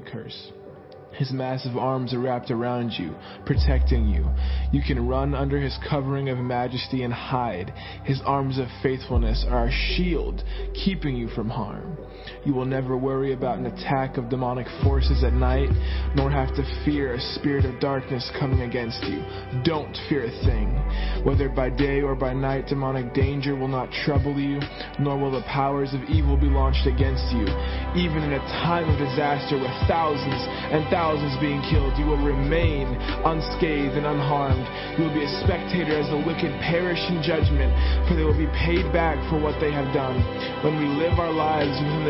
curse. His massive arms are wrapped around you, protecting you. You can run under his covering of majesty and hide. His arms of faithfulness are a shield, keeping you from harm. You will never worry about an attack of demonic forces at night, nor have to fear a spirit of darkness coming against you. Don't fear a thing. Whether by day or by night, demonic danger will not trouble you, nor will the powers of evil be launched against you. Even in a time of disaster with thousands and thousands being killed, you will remain unscathed and unharmed. You will be a spectator as the wicked perish in judgment, for they will be paid back for what they have done. When we live our lives within the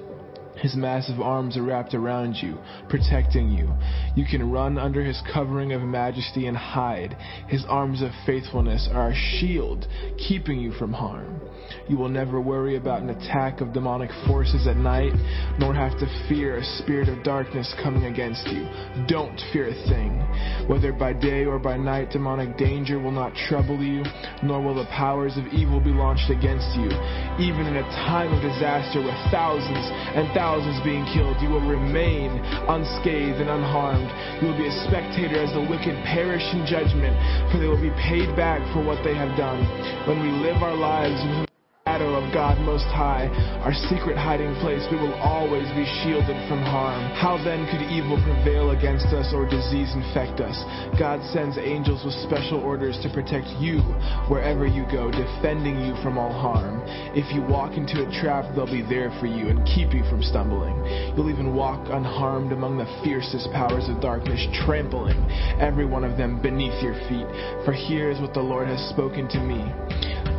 His massive arms are wrapped around you, protecting you. You can run under his covering of majesty and hide. His arms of faithfulness are a shield, keeping you from harm. You will never worry about an attack of demonic forces at night, nor have to fear a spirit of darkness coming against you. Don't fear a thing. Whether by day or by night, demonic danger will not trouble you, nor will the powers of evil be launched against you. Even in a time of disaster with thousands and thousands being killed, you will remain unscathed and unharmed. You will be a spectator as the wicked perish in judgment, for they will be paid back for what they have done. When we live our lives shadow of God Most High, our secret hiding place, we will always be shielded from harm. How then could evil prevail against us or disease infect us? God sends angels with special orders to protect you wherever you go, defending you from all harm. If you walk into a trap, they'll be there for you and keep you from stumbling. You'll even walk unharmed among the fiercest powers of darkness, trampling every one of them beneath your feet. For here is what the Lord has spoken to me.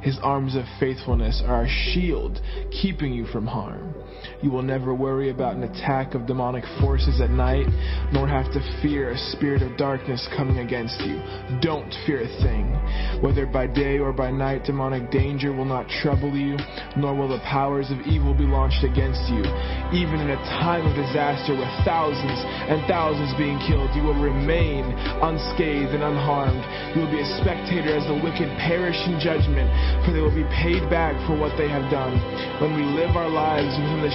His arms of faithfulness are a shield, keeping you from harm. You will never worry about an attack of demonic forces at night, nor have to fear a spirit of darkness coming against you. Don't fear a thing. Whether by day or by night, demonic danger will not trouble you, nor will the powers of evil be launched against you. Even in a time of disaster with thousands and thousands being killed, you will remain unscathed and unharmed. You will be a spectator as the wicked perish in judgment, for they will be paid back for what they have done. When we live our lives within the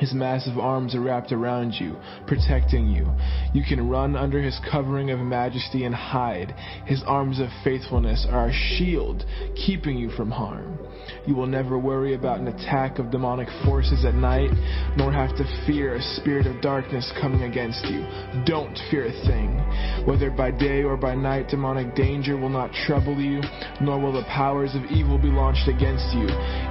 His massive arms are wrapped around you, protecting you. You can run under his covering of majesty and hide. His arms of faithfulness are a shield, keeping you from harm. You will never worry about an attack of demonic forces at night, nor have to fear a spirit of darkness coming against you. Don't fear a thing. Whether by day or by night, demonic danger will not trouble you, nor will the powers of evil be launched against you.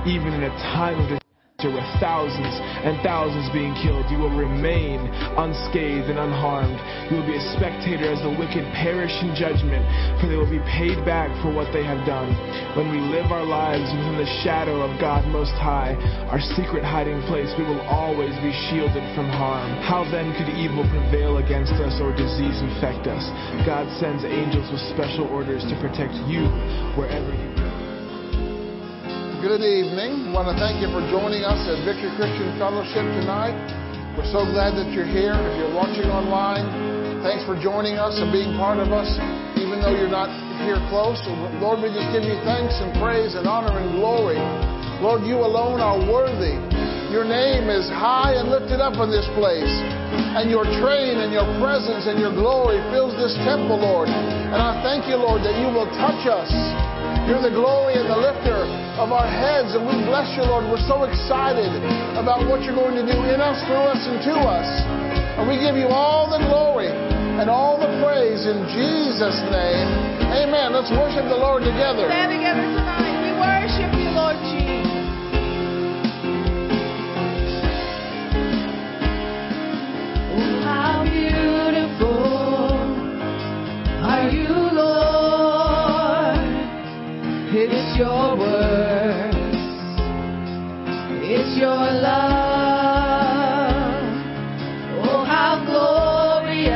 Even in a time of with thousands and thousands being killed, you will remain unscathed and unharmed. You will be a spectator as the wicked perish in judgment, for they will be paid back for what they have done. When we live our lives within the shadow of God Most High, our secret hiding place, we will always be shielded from harm. How then could evil prevail against us or disease infect us? God sends angels with special orders to protect you wherever you go. Good evening. I want to thank you for joining us at Victory Christian Fellowship tonight. We're so glad that you're here. If you're watching online, thanks for joining us and being part of us, even though you're not here close. Lord, we just give you thanks and praise and honor and glory. Lord, you alone are worthy. Your name is high and lifted up in this place. And your train and your presence and your glory fills this temple, Lord. And I thank you, Lord, that you will touch us you're the glory and the lifter of our heads, and we bless you, Lord. We're so excited about what you're going to do in us, through us, and to us. And we give you all the glory and all the praise in Jesus' name. Amen. Let's worship the Lord together. Stand together tonight. Your words. It's your love. Oh, how glorious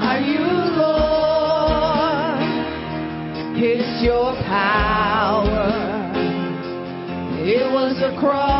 are you, Lord. It's your power. It was the cross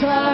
time.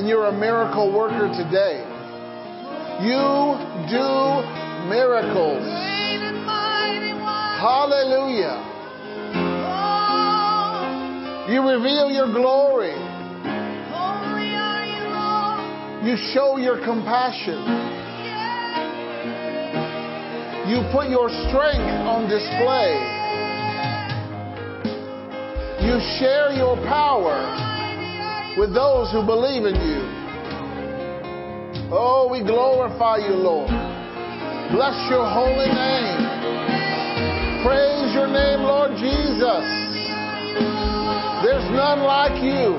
And you're a miracle worker today. You do miracles. Hallelujah. You reveal your glory. you, show your compassion. You put your strength on display. You share your power with those who believe in you. Oh, we glorify you, Lord. Bless your holy name. Praise your name, Lord Jesus. There's none like you.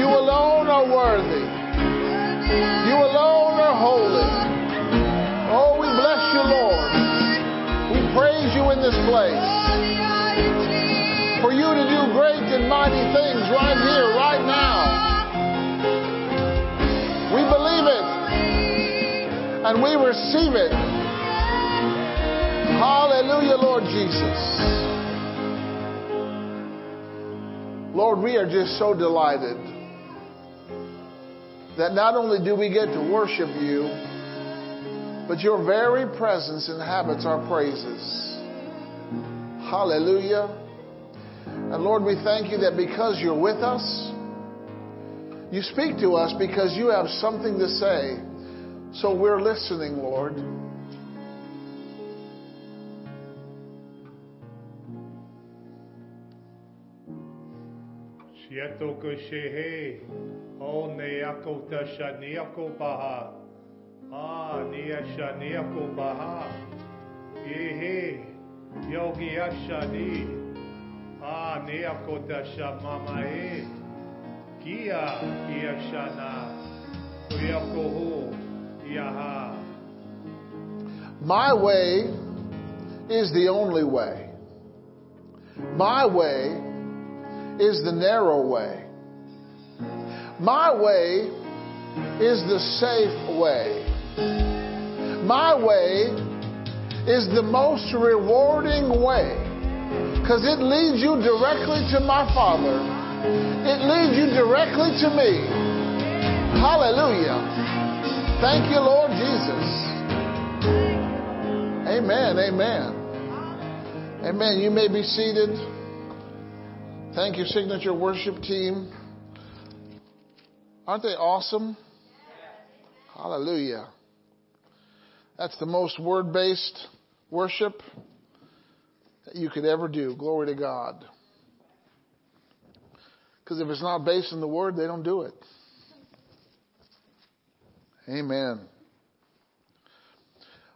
You alone are worthy. You alone are holy. Oh, we bless you, Lord. We praise you in this place. For you to do great and mighty things right here, right now. We believe it and we receive it. Hallelujah, Lord Jesus. Lord, we are just so delighted that not only do we get to worship you, but your very presence inhabits our praises. Hallelujah. And Lord, we thank you that because you're with us, you speak to us because you have something to say. So we're listening, Lord. Yogi ashani, ah kia kia shana, yaha. My way is the only way. My way is the narrow way. My way is the safe way. My way is the most rewarding way because it leads you directly to my Father. It leads you directly to me. Hallelujah. Thank you, Lord Jesus. Amen. Amen. Amen. You may be seated. Thank you, Signature Worship Team. Aren't they awesome? Hallelujah. That's the most word based worship that you could ever do. Glory to God. Because if it's not based in the Word, they don't do it. Amen.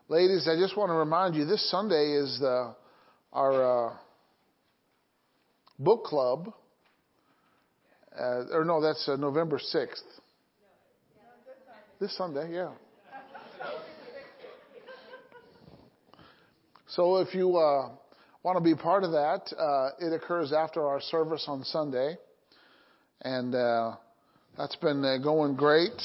Ladies, I just want to remind you this Sunday is the, our uh, book club. Uh, or no, that's uh, November 6th. This Sunday, yeah. So if you uh, want to be part of that, uh, it occurs after our service on Sunday. And uh, that's been uh, going great.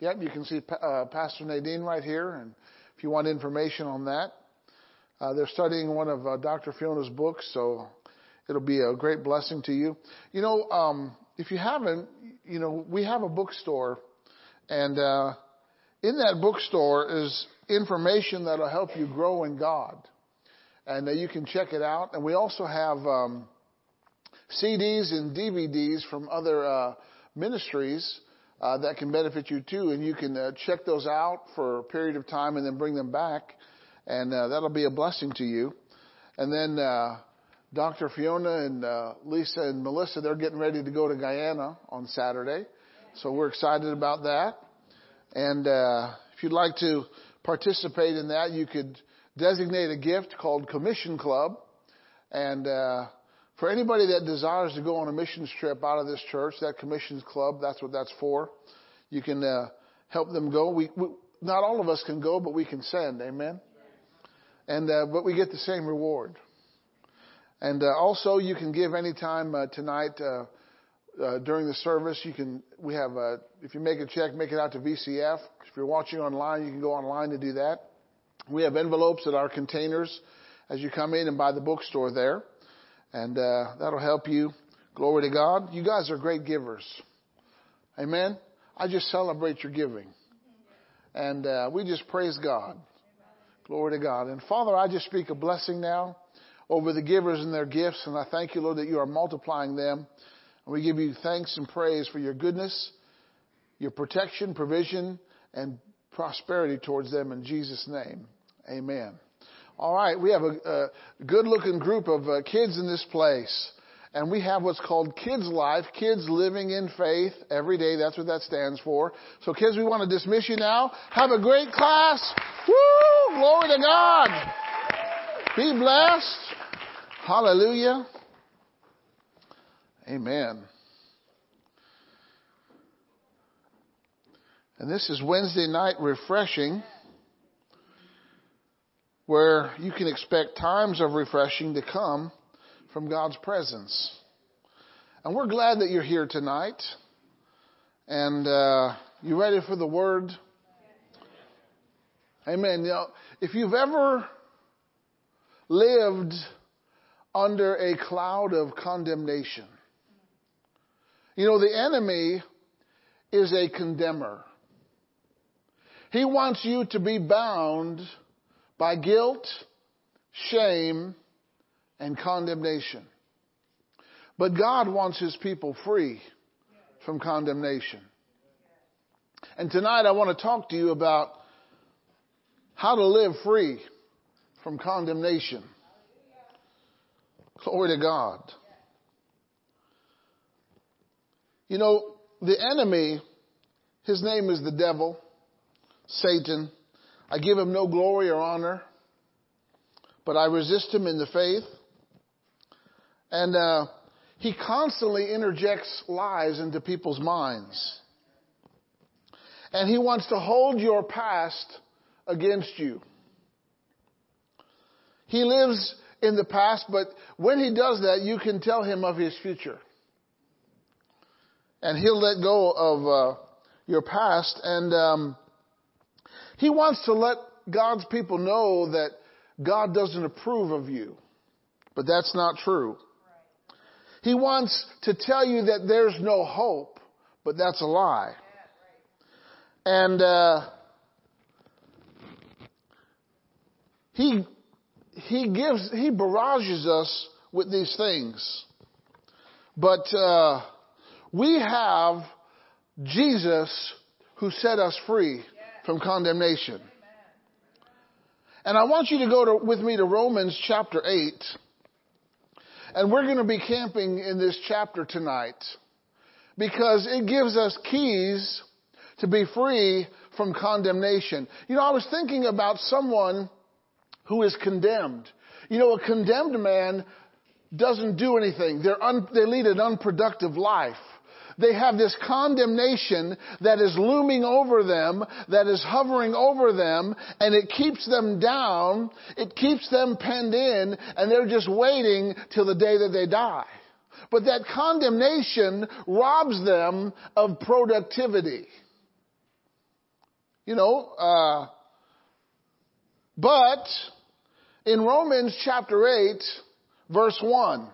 Yep, you can see uh, Pastor Nadine right here. And if you want information on that, uh, they're studying one of uh, Dr. Fiona's books, so it'll be a great blessing to you. You know, um, if you haven't, you know, we have a bookstore, and in that bookstore is information that'll help you grow in God, and uh, you can check it out. And we also have um, CDs and DVDs from other uh, ministries. Uh, that can benefit you too, and you can uh, check those out for a period of time and then bring them back, and uh, that'll be a blessing to you. And then uh, Dr. Fiona and uh, Lisa and Melissa, they're getting ready to go to Guyana on Saturday. So we're excited about that. And uh, if you'd like to participate in that, you could designate a gift called Commission Club. And uh, for anybody that desires to go on a missions trip out of this church, that Commissions Club, that's what that's for. You can uh, help them go. We, we, not all of us can go, but we can send. Amen. And uh, but we get the same reward. And uh, also, you can give anytime uh, tonight uh, during the service. You can. We have. Uh, if you make a check, make it out to VCF. If you're watching online, you can go online to do that. We have envelopes at our containers as you come in and buy the bookstore there, and uh, that'll help you. Glory to God. You guys are great givers. Amen. I just celebrate your giving, and uh, we just praise God. Glory to God. And Father, I just speak a blessing now over the givers and their gifts. And I thank you, Lord, that you are multiplying them. And we give you thanks and praise for your goodness, your protection, provision, and prosperity towards them in Jesus' name. Amen. All right, we have a, a good looking group of uh, kids in this place. And we have what's called Kids Life, Kids Living in Faith every day. That's what that stands for. So kids, we want to dismiss you now. Have a great class. Woo! Glory to God. Be blessed. Hallelujah. Amen. And this is Wednesday night refreshing, where you can expect times of refreshing to come from God's presence. And we're glad that you're here tonight. And uh, you ready for the word? Amen. You know, if you've ever lived under a cloud of condemnation, you know, the enemy is a condemner. He wants you to be bound by guilt, shame, and condemnation. But God wants His people free from condemnation. And tonight I want to talk to you about how to live free from condemnation. Glory to God. You know, the enemy, his name is the devil, Satan. I give him no glory or honor, but I resist him in the faith. And uh, he constantly interjects lies into people's minds. And he wants to hold your past against you. He lives in the past, but when he does that, you can tell him of his future. And he'll let go of uh, your past. And um, he wants to let God's people know that God doesn't approve of you. But that's not true. He wants to tell you that there's no hope, but that's a lie. And uh, he he gives he barrages us with these things, but uh, we have Jesus who set us free from condemnation. And I want you to go to, with me to Romans chapter 8. And we're going to be camping in this chapter tonight because it gives us keys to be free from condemnation. You know, I was thinking about someone who is condemned. You know, a condemned man doesn't do anything. They're un, they lead an unproductive life. They have this condemnation that is looming over them, that is hovering over them, and it keeps them down. It keeps them penned in, and they're just waiting till the day that they die. But that condemnation robs them of productivity. You know, uh, but in Romans chapter 8, verse 1,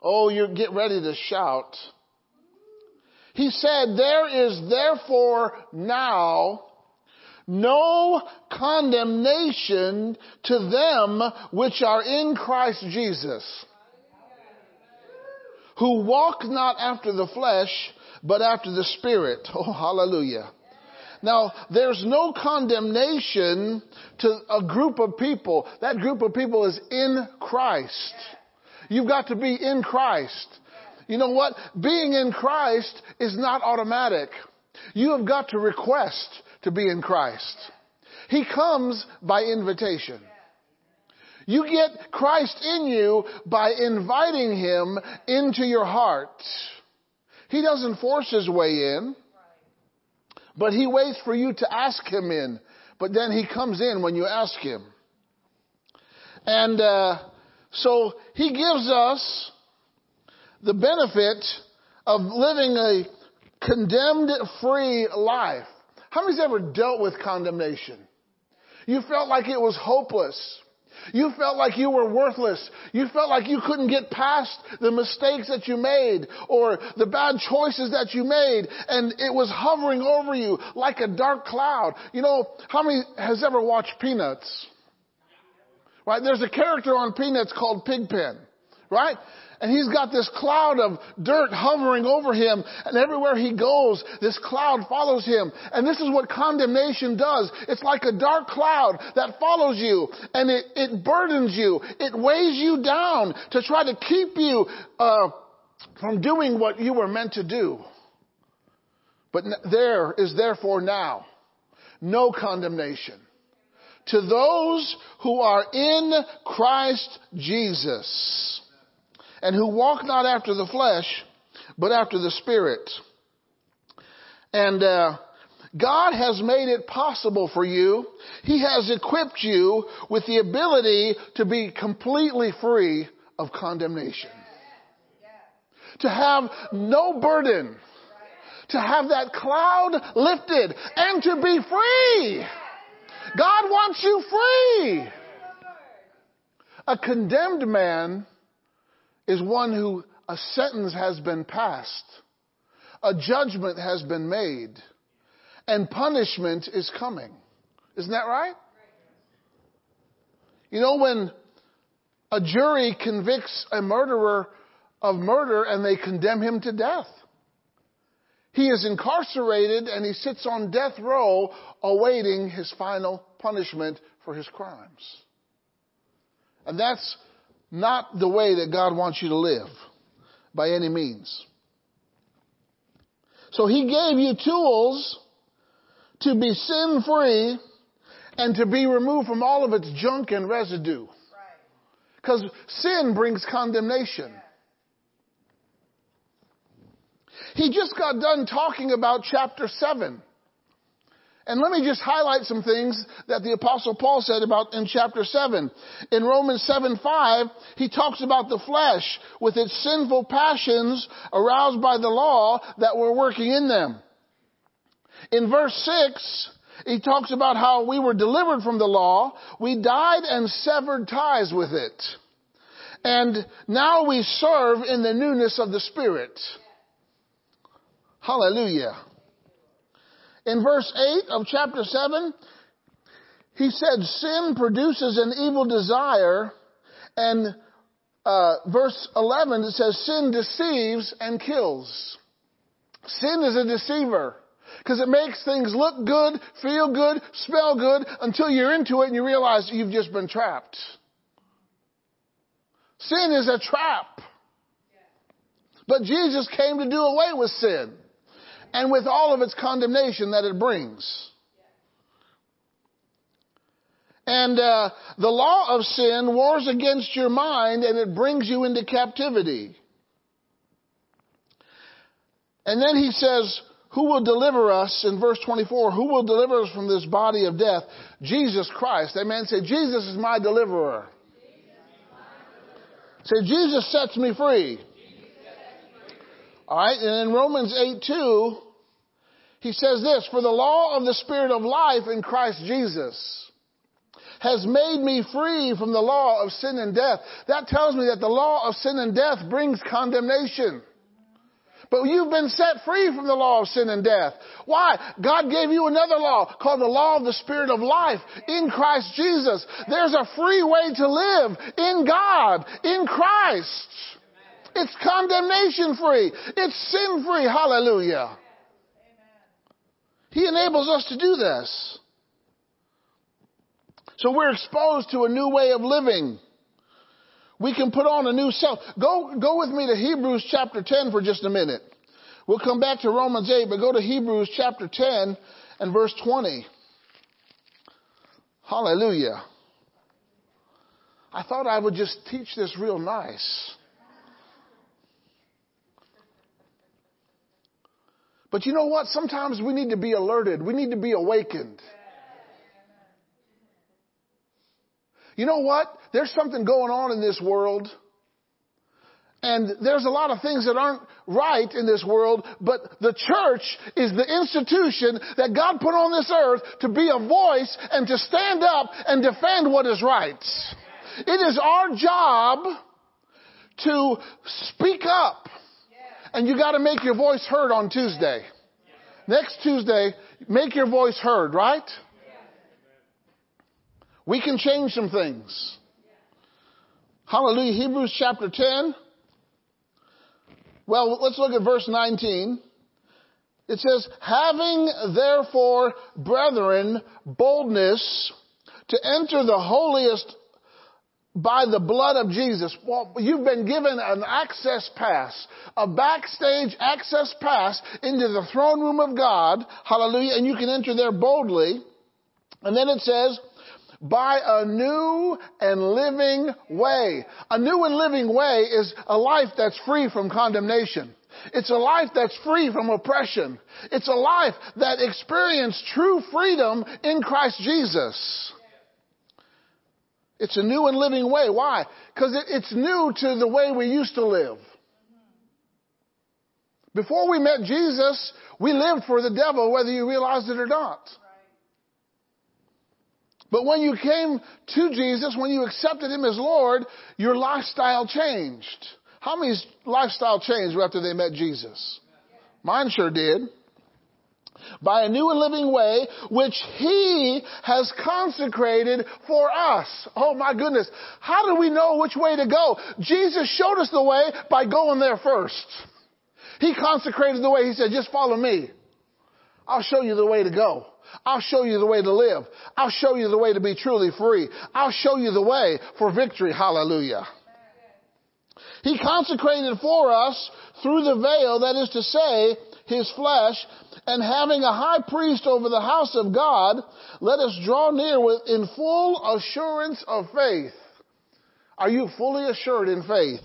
oh, you get ready to shout. He said, There is therefore now no condemnation to them which are in Christ Jesus, who walk not after the flesh, but after the Spirit. Oh, hallelujah. Now, there's no condemnation to a group of people. That group of people is in Christ. You've got to be in Christ. You know what? Being in Christ is not automatic. You have got to request to be in Christ. He comes by invitation. You get Christ in you by inviting Him into your heart. He doesn't force His way in, but He waits for you to ask Him in. But then He comes in when you ask Him. And uh, so He gives us the benefit of living a condemned free life. How many's ever dealt with condemnation? You felt like it was hopeless. You felt like you were worthless. You felt like you couldn't get past the mistakes that you made or the bad choices that you made and it was hovering over you like a dark cloud. You know, how many has ever watched Peanuts? Right? There's a character on Peanuts called Pigpen. Right? And he's got this cloud of dirt hovering over him, and everywhere he goes, this cloud follows him. And this is what condemnation does. It's like a dark cloud that follows you, and it, it burdens you. It weighs you down to try to keep you uh, from doing what you were meant to do. But there is therefore now no condemnation to those who are in Christ Jesus and who walk not after the flesh, but after the Spirit. And uh, God has made it possible for you. He has equipped you with the ability to be completely free of condemnation. To have no burden. To have that cloud lifted and to be free. God wants you free. A condemned man is one who a sentence has been passed, a judgment has been made, and punishment is coming. Isn't that right? You know, when a jury convicts a murderer of murder and they condemn him to death, he is incarcerated and he sits on death row awaiting his final punishment for his crimes. And that's not the way that God wants you to live by any means. So he gave you tools to be sin free and to be removed from all of its junk and residue. Because sin brings condemnation. He just got done talking about chapter 7 And let me just highlight some things that the apostle Paul said about in chapter 7. In Romans 7, 5, he talks about the flesh with its sinful passions aroused by the law that were working in them. In verse 6, he talks about how we were delivered from the law. We died and severed ties with it. And now we serve in the newness of the Spirit. Hallelujah. In verse 8 of chapter 7, he said sin produces an evil desire and uh, verse 11 it says sin deceives and kills. Sin is a deceiver because it makes things look good, feel good, smell good until you're into it and you realize you've just been trapped. Sin is a trap. But Jesus came to do away with sin and with all of its condemnation that it brings. And uh, the law of sin wars against your mind and it brings you into captivity. And then he says, who will deliver us in verse 24? Who will deliver us from this body of death? Jesus Christ. Amen. said, Jesus is my deliverer. Say, Jesus sets me free. All right. And in Romans 8 2, he says this, for the law of the Spirit of life in Christ Jesus has made me free from the law of sin and death. That tells me that the law of sin and death brings condemnation. But you've been set free from the law of sin and death. Why? God gave you another law called the law of the Spirit of life in Christ Jesus. There's a free way to live in God, in Christ. It's condemnation free. It's sin free. Hallelujah. He enables us to do this. So we're exposed to a new way of living. We can put on a new self. Go, go with me to Hebrews chapter 10 for just a minute. We'll come back to Romans 8, but go to Hebrews chapter 10 and verse 20. Hallelujah. I thought I would just teach this real nice. But you know what? Sometimes we need to be alerted. We need to be awakened. You know what? There's something going on in this world. And there's a lot of things that aren't right in this world, but the church is the institution that God put on this earth to be a voice and to stand up and defend what is right. It is our job to speak up. And you gotta make your voice heard on Tuesday. Next Tuesday, make your voice heard, right? We can change some things. Hallelujah. Hebrews chapter 10. Well, let's look at verse 19. It says, having therefore, brethren, boldness to enter the holiest by the blood of Jesus. Well, you've been given an access pass, a backstage access pass into the throne room of God. Hallelujah. And you can enter there boldly. And then it says, by a new and living way. A new and living way is a life that's free from condemnation. It's a life that's free from oppression. It's a life that experienced true freedom in Christ Jesus. It's a new and living way. Why? Because it, it's new to the way we used to live. Before we met Jesus, we lived for the devil whether you realized it or not. But when you came to Jesus, when you accepted Him as Lord, your lifestyle changed. How many's lifestyle changed after they met Jesus? Mine sure did. By a new and living way, which He has consecrated for us. Oh my goodness. How do we know which way to go? Jesus showed us the way by going there first. He consecrated the way. He said, just follow me. I'll show you the way to go. I'll show you the way to live. I'll show you the way to be truly free. I'll show you the way for victory. Hallelujah. He consecrated for us through the veil, that is to say, his flesh, and having a high priest over the house of God, let us draw near with in full assurance of faith. Are you fully assured in faith?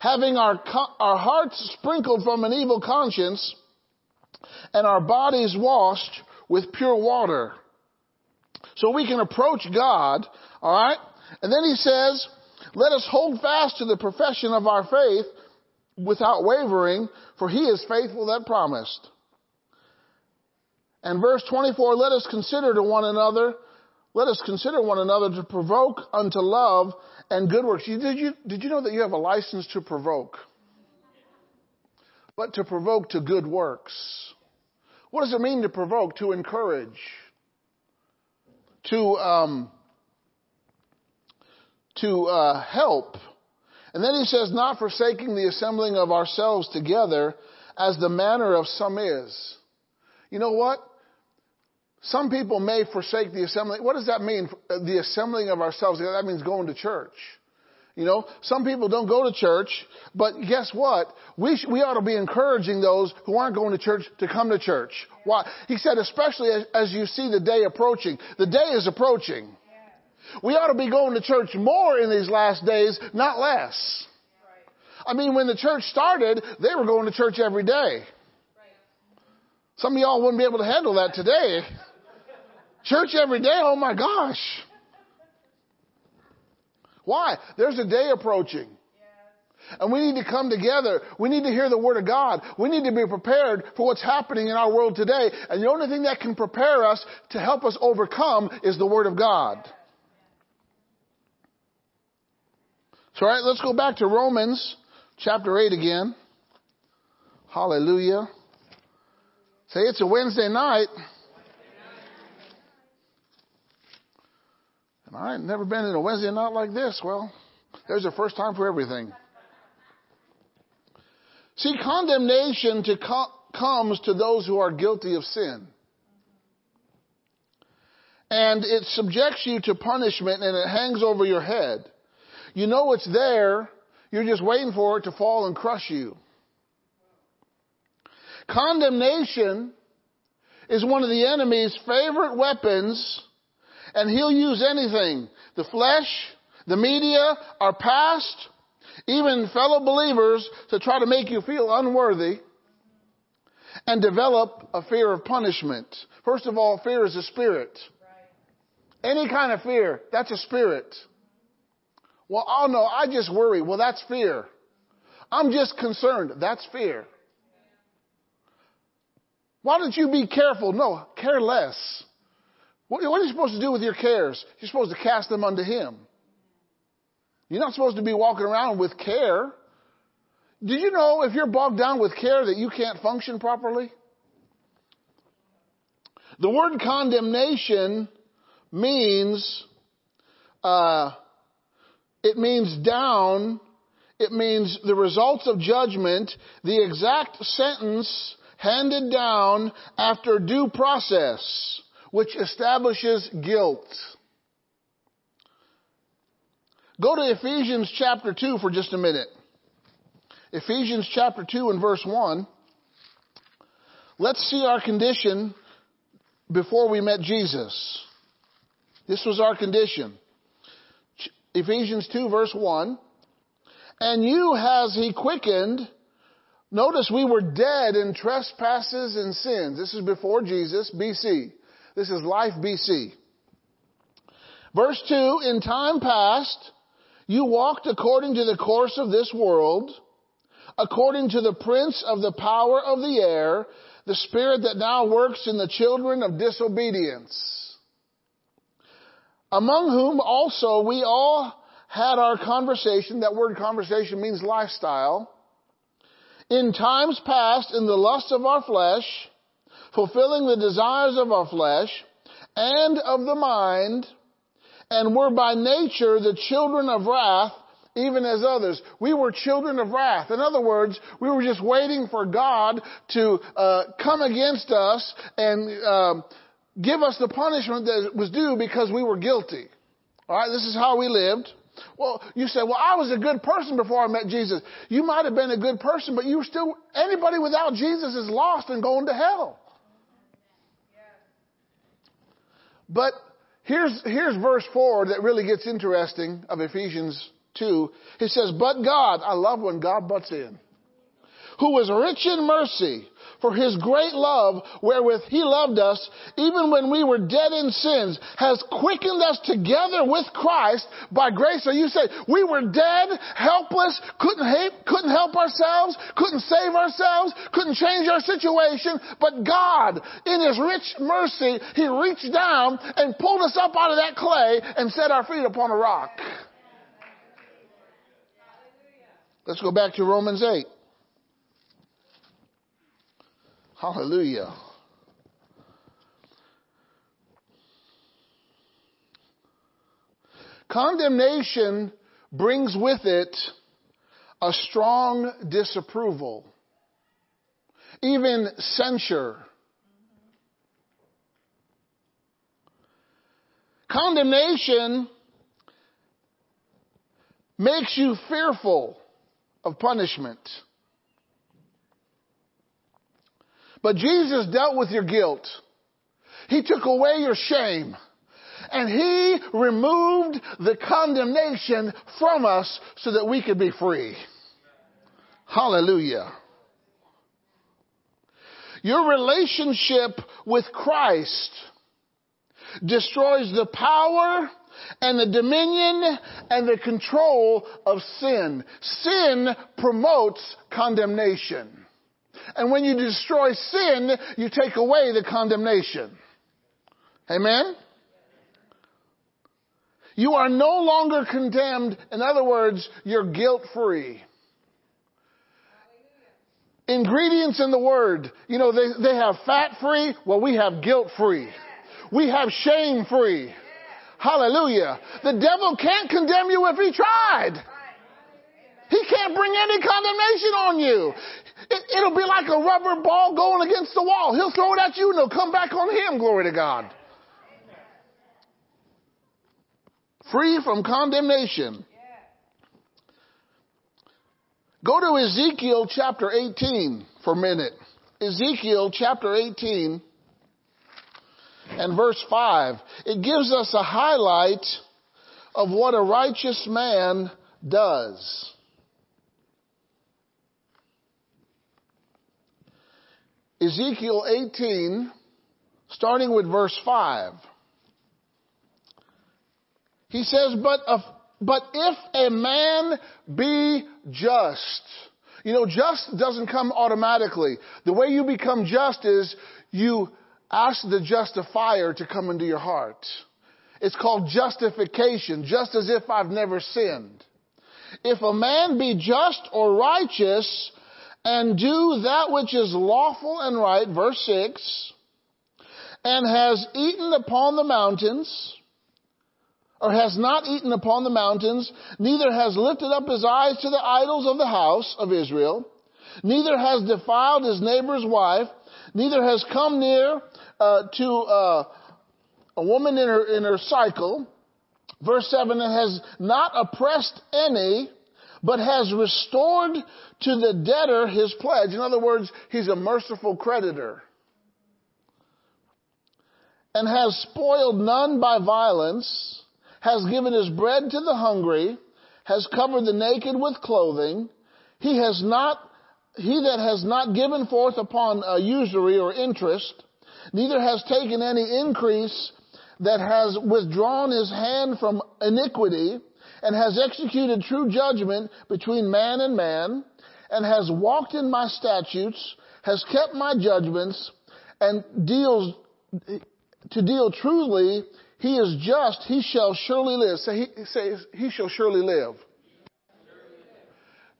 Having our, our hearts sprinkled from an evil conscience and our bodies washed with pure water. So we can approach God, alright? And then he says, let us hold fast to the profession of our faith without wavering, for he is faithful that promised. And verse 24, let us consider to one another, let us consider one another to provoke unto love and good works. Did, you, did you know that you have a license to provoke? But to provoke to good works. What does it mean to provoke? To encourage. To, um, to uh, help. And then he says, not forsaking the assembling of ourselves together as the manner of some is. You know what? Some people may forsake the assembly. What does that mean? The assembling of ourselves. That means going to church. You know, some people don't go to church, but guess what? We, sh- we ought to be encouraging those who aren't going to church to come to church. Why? He said, especially as, as you see the day approaching. The day is approaching. We ought to be going to church more in these last days, not less. I mean, when the church started, they were going to church every day. Some of y'all wouldn't be able to handle that today. Church every day, oh my gosh. Why? There's a day approaching. And we need to come together. We need to hear the Word of God. We need to be prepared for what's happening in our world today. And the only thing that can prepare us to help us overcome is the Word of God. So, all right, let's go back to Romans chapter 8 again. Hallelujah. Say it's a Wednesday night. And I ain't never been in a Wednesday night like this. Well, there's a first time for everything. See, condemnation to co- comes to those who are guilty of sin. And it subjects you to punishment and it hangs over your head. You know it's there, you're just waiting for it to fall and crush you. Condemnation is one of the enemy's favorite weapons, and he'll use anything. The flesh, the media, our past, even fellow believers to try to make you feel unworthy and develop a fear of punishment. First of all, fear is a spirit. Any kind of fear, that's a spirit. Well, oh no, I just worry. Well, that's fear. I'm just concerned. That's fear. Why don't you be careful? No, care less. What, are you supposed to do with your cares? You're supposed to cast them unto Him. You're not supposed to be walking around with care. Did you know if you're bogged down with care that you can't function properly? The word condemnation means, uh, it means down, it means the results of judgment, the exact sentence handed down after due process, which establishes guilt. Go to Ephesians chapter 2 for just a minute. Ephesians chapter 2 and verse 1. Let's see our condition before we met Jesus. This was our condition. Ephesians 2 verse 1. And you has he quickened. Notice we were dead in trespasses and sins. This is before Jesus, BC. This is life BC. Verse 2, in time past, you walked according to the course of this world, according to the prince of the power of the air, the spirit that now works in the children of disobedience, among whom also we all had our conversation. That word conversation means lifestyle. In times past, in the lust of our flesh, fulfilling the desires of our flesh and of the mind, and were by nature the children of wrath, even as others. We were children of wrath. In other words, we were just waiting for God to uh, come against us and uh, give us the punishment that was due because we were guilty. All right, this is how we lived. Well, you say, well, I was a good person before I met Jesus. You might have been a good person, but you were still, anybody without Jesus is lost and going to hell. But here's, here's verse 4 that really gets interesting of Ephesians 2. He says, but God, I love when God butts in. who was rich in mercy, for his great love wherewith he loved us, even when we were dead in sins, has quickened us together with Christ by grace. So you say, we were dead, helpless, couldn't help, couldn't help ourselves, couldn't save ourselves, couldn't change our situation, but God, in his rich mercy, he reached down and pulled us up out of that clay and set our feet upon a rock. Let's go back to Romans 8. Hallelujah. Condemnation brings with it a strong disapproval, even censure. Condemnation makes you fearful of punishment. But Jesus dealt with your guilt. He took away your shame. And He removed the condemnation from us so that we could be free. Hallelujah. Your relationship with Christ destroys the power and the dominion and the control of sin. Sin promotes condemnation. And when you destroy sin, you take away the condemnation. Amen? You are no longer condemned. In other words, you're guilt free. Ingredients in the word. You know, they, they have fat free. Well, we have guilt free. We have shame free. Hallelujah. The devil can't condemn you if he tried. He can't bring any condemnation on you. It, will be like a rubber ball going against the wall. He'll throw it at you and it'll come back on him. Glory to God. Free from condemnation. Go to Ezekiel chapter 18 for a minute. Ezekiel chapter 18 and verse 5. It gives us a highlight of what a righteous man does. Ezekiel 18, starting with verse 5. He says, but, if, but if a man be just, you know, just doesn't come automatically. The way you become just is you ask the justifier to come into your heart. It's called justification, just as if I've never sinned. If a man be just or righteous, and do that which is lawful and right, verse 6, and has eaten upon the mountains, or has not eaten upon the mountains, neither has lifted up his eyes to the idols of the house of Israel, neither has defiled his neighbor's wife, neither has come near uh, to uh, a woman in her in her cycle. Verse seven, and has not oppressed any, but has restored to the debtor his pledge. In other words, he's a merciful creditor. And has spoiled none by violence, has given his bread to the hungry, has covered the naked with clothing. He has not, he that has not given forth upon usury or interest, neither has taken any increase, that has withdrawn his hand from iniquity, and has executed true judgment between man and man, and has walked in my statutes, has kept my judgments, and deals, to deal truly, he is just, he shall surely live. Say, he, say, he shall surely live.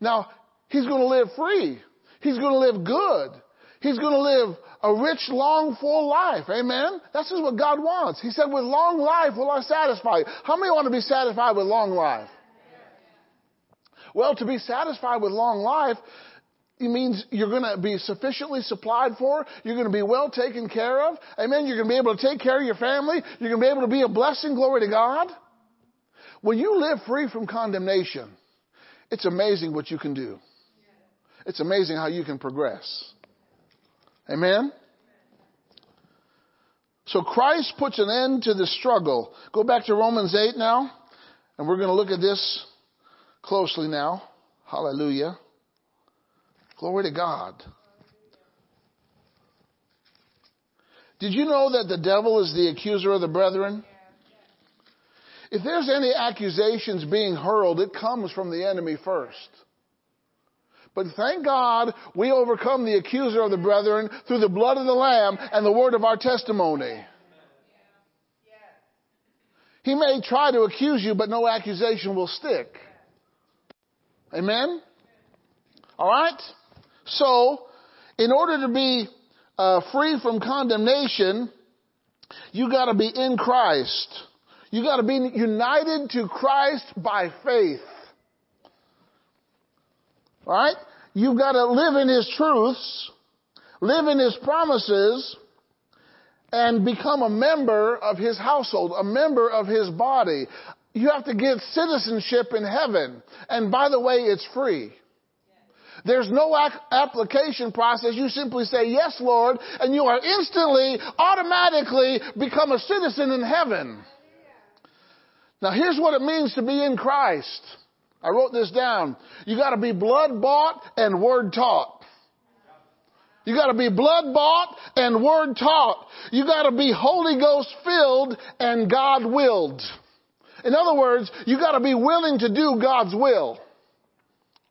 Now, he's going to live free. He's going to live good. He's going to live a rich, long, full life. Amen? That's just what God wants. He said, with long life will I satisfy you. How many want to be satisfied with long life? Well, to be satisfied with long life, it means you're going to be sufficiently supplied for. You're going to be well taken care of. Amen. You're going to be able to take care of your family. You're going to be able to be a blessing. Glory to God. When you live free from condemnation, it's amazing what you can do. It's amazing how you can progress. Amen? So Christ puts an end to the struggle. Go back to Romans 8 now, and we're going to look at this closely now. Hallelujah. Glory to God. Did you know that the devil is the accuser of the brethren? If there's any accusations being hurled, it comes from the enemy first. But thank God we overcome the accuser of the brethren through the blood of the Lamb and the word of our testimony. He may try to accuse you, but no accusation will stick. Amen? All right? So, in order to be uh, free from condemnation, you got to be in Christ. You got to be united to Christ by faith. Right? You've got to live in His truths, live in His promises, and become a member of His household, a member of His body. You have to get citizenship in heaven. And by the way, it's free. There's no application process. You simply say, yes, Lord, and you are instantly, automatically become a citizen in heaven. Now here's what it means to be in Christ. I wrote this down. You gotta be blood bought and word taught. You gotta be blood bought and word taught. You gotta be Holy Ghost filled and God willed. In other words, you gotta be willing to do God's will.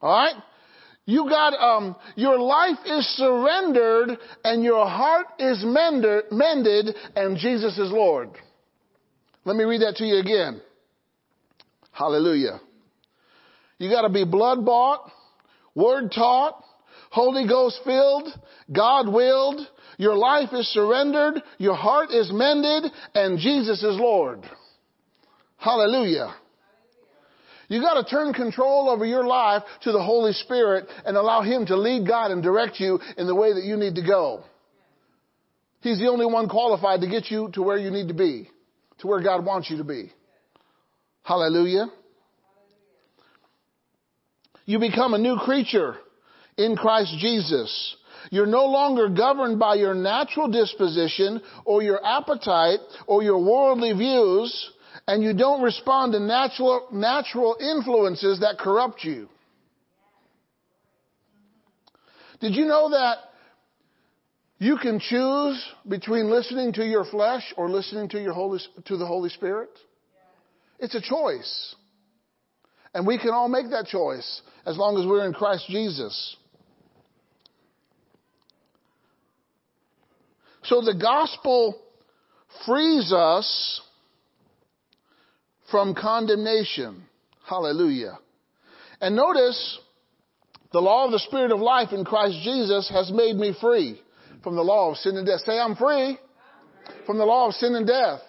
Alright? You got, um, your life is surrendered and your heart is mender, mended and Jesus is Lord. Let me read that to you again. Hallelujah. You gotta be blood bought, word taught, Holy Ghost filled, God willed, your life is surrendered, your heart is mended, and Jesus is Lord. Hallelujah. You gotta turn control over your life to the Holy Spirit and allow Him to lead God and direct you in the way that you need to go. He's the only one qualified to get you to where you need to be, to where God wants you to be. Hallelujah. You become a new creature in Christ Jesus. You're no longer governed by your natural disposition or your appetite or your worldly views, and you don't respond to natural, natural influences that corrupt you. Did you know that you can choose between listening to your flesh or listening to your Holy, to the Holy Spirit? It's a choice. And we can all make that choice as long as we're in Christ Jesus. So the gospel frees us from condemnation. Hallelujah. And notice the law of the Spirit of life in Christ Jesus has made me free from the law of sin and death. Say, I'm free from the law of sin and death.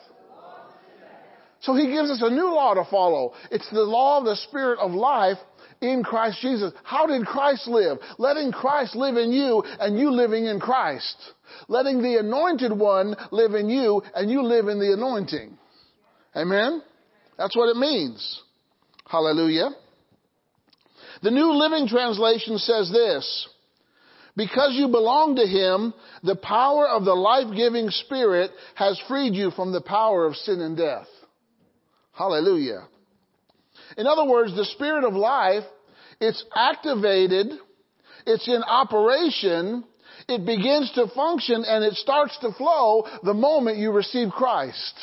So he gives us a new law to follow. It's the law of the Spirit of life in Christ Jesus. How did Christ live? Letting Christ live in you and you living in Christ. Letting the anointed one live in you and you live in the anointing. Amen? That's what it means. Hallelujah. The New Living Translation says this. Because you belong to Him, the power of the life-giving Spirit has freed you from the power of sin and death. Hallelujah. In other words, the Spirit of life, it's activated, it's in operation, it begins to function and it starts to flow the moment you receive Christ.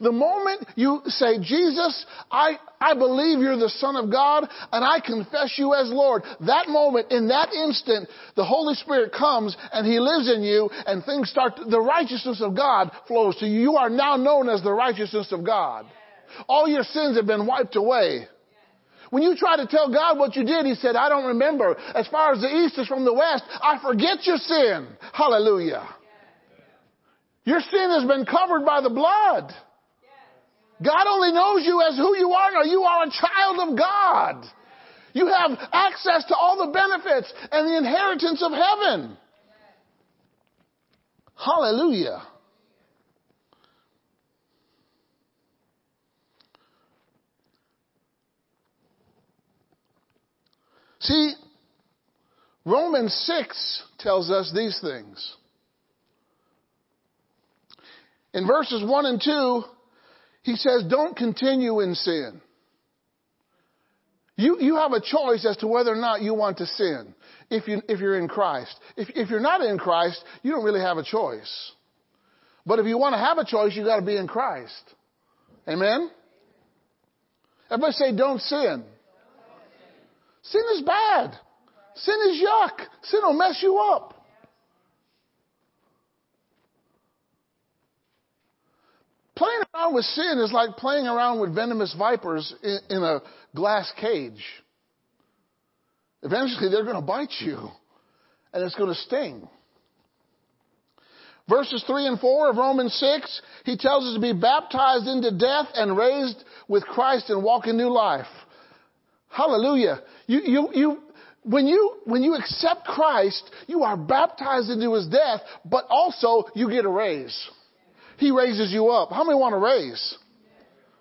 The moment you say, Jesus, I, I believe you're the Son of God and I confess you as Lord, that moment, in that instant, the Holy Spirit comes and He lives in you and things start, to, the righteousness of God flows to you. You are now known as the righteousness of God. All your sins have been wiped away. When you try to tell God what you did, He said, I don't remember. As far as the east is from the west, I forget your sin. Hallelujah. Your sin has been covered by the blood. God only knows you as who you are now. You are a child of God. You have access to all the benefits and the inheritance of heaven. Hallelujah. See, Romans 6 tells us these things. In verses 1 and 2, he says, don't continue in sin. You, you have a choice as to whether or not you want to sin if, you, if you're in Christ. If, if you're not in Christ, you don't really have a choice. But if you want to have a choice, you got to be in Christ. Amen? Everybody say, don't sin. Sin is bad. Sin is yuck. Sin will mess you up. Playing around with sin is like playing around with venomous vipers in, in a glass cage. Eventually, they're going to bite you, and it's going to sting. Verses 3 and 4 of Romans 6, he tells us to be baptized into death and raised with Christ and walk in new life. Hallelujah. You, you, you, when you, when you accept Christ, you are baptized into his death, but also you get a raise. He raises you up. How many want to raise?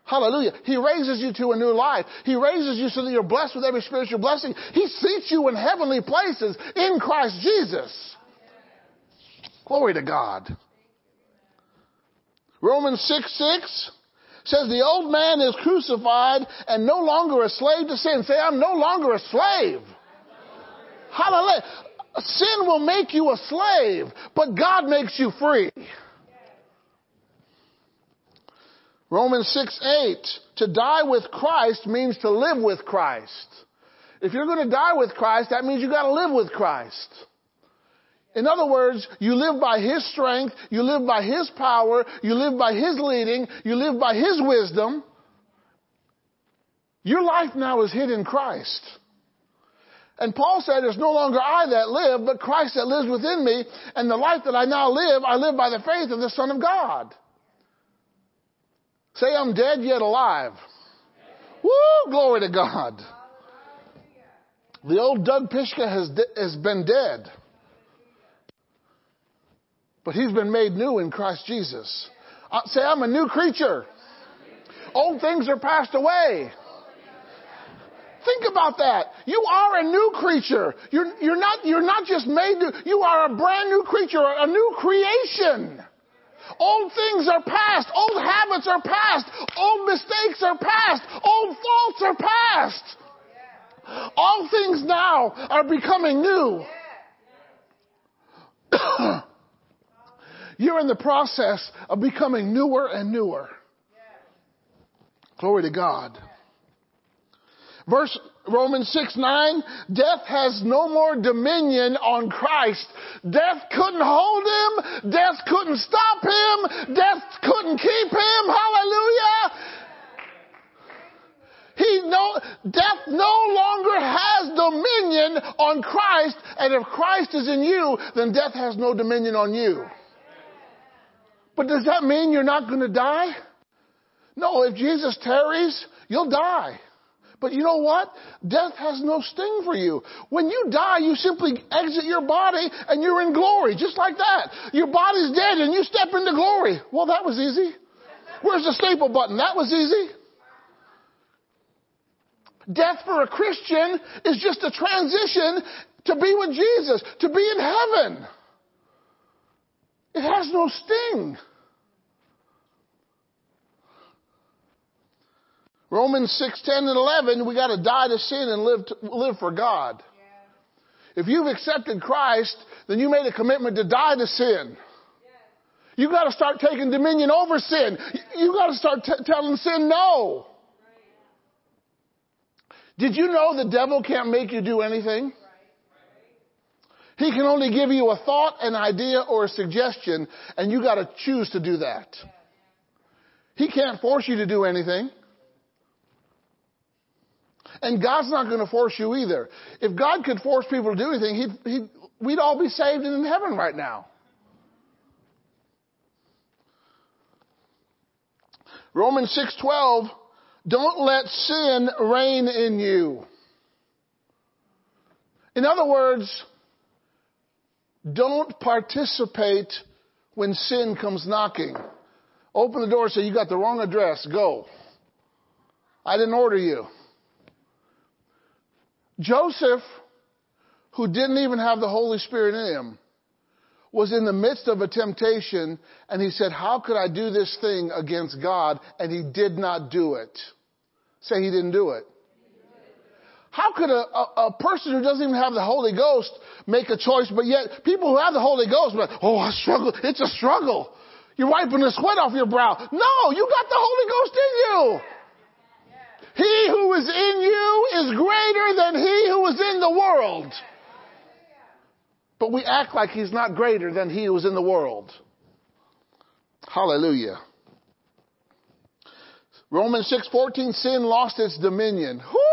Hallelujah. He raises you to a new life. He raises you so that you're blessed with every spiritual blessing. He seats you in heavenly places in Christ Jesus. Glory to God. Romans 6 6 says the old man is crucified and no longer a slave to sin. Say, I'm no longer a slave. Hallelujah. Sin will make you a slave, but God makes you free. Romans 6 8. To die with Christ means to live with Christ. If you're going to die with Christ, that means you got to live with Christ. In other words, you live by His strength, you live by His power, you live by His leading, you live by His wisdom. Your life now is hid in Christ. And Paul said, it's no longer I that live, but Christ that lives within me, and the life that I now live, I live by the faith of the Son of God. Say, I'm dead yet alive. Woo! Glory to God. The old Doug Pishka has, has been dead. But he's been made new in Christ Jesus. Uh, say, I'm a new creature. Old things are passed away. Think about that. You are a new creature. You're, you're, not, you're not just made new. You are a brand new creature, a new creation. Old things are past. Old habits are past. Old mistakes are past. Old faults are past. All things now are becoming new. You're in the process of becoming newer and newer. Glory to God. Verse Romans 6 9, death has no more dominion on Christ. Death couldn't hold him. Death couldn't stop him. Death couldn't keep him. Hallelujah. He no, death no longer has dominion on Christ, and if Christ is in you, then death has no dominion on you. But does that mean you're not going to die? No, if Jesus tarries, you'll die. But you know what? Death has no sting for you. When you die, you simply exit your body and you're in glory, just like that. Your body's dead and you step into glory. Well, that was easy. Where's the staple button? That was easy. Death for a Christian is just a transition to be with Jesus, to be in heaven. It has no sting. Romans 6, 10, and 11, we got to die to sin and live, to, live for God. If you've accepted Christ, then you made a commitment to die to sin. You got to start taking dominion over sin. You got to start t- telling sin no. Did you know the devil can't make you do anything? He can only give you a thought, an idea, or a suggestion, and you got to choose to do that. He can't force you to do anything. And God's not going to force you either. If God could force people to do anything, he'd, he'd, we'd all be saved and in heaven right now. Romans 6:12 Don't let sin reign in you. In other words, don't participate when sin comes knocking. Open the door and say, You got the wrong address. Go. I didn't order you. Joseph, who didn't even have the Holy Spirit in him, was in the midst of a temptation and he said, How could I do this thing against God? And he did not do it. Say he didn't do it. How could a, a, a person who doesn't even have the Holy Ghost make a choice, but yet people who have the Holy Ghost, but, oh, I struggle. It's a struggle. You're wiping the sweat off your brow. No, you got the Holy Ghost in you. He who is in you is greater than he who is in the world. But we act like he's not greater than he who is in the world. Hallelujah. Romans 6:14 sin lost its dominion. Whoo!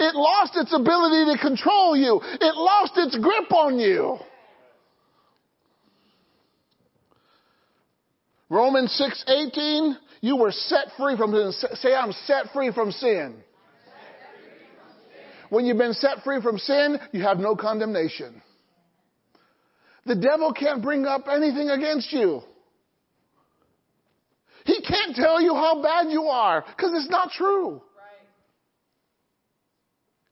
It lost its ability to control you. It lost its grip on you. Romans 6:18 you were set free from sin. Say I'm set free from sin. When you've been set free from sin, you have no condemnation. The devil can't bring up anything against you. He can't tell you how bad you are because it's not true.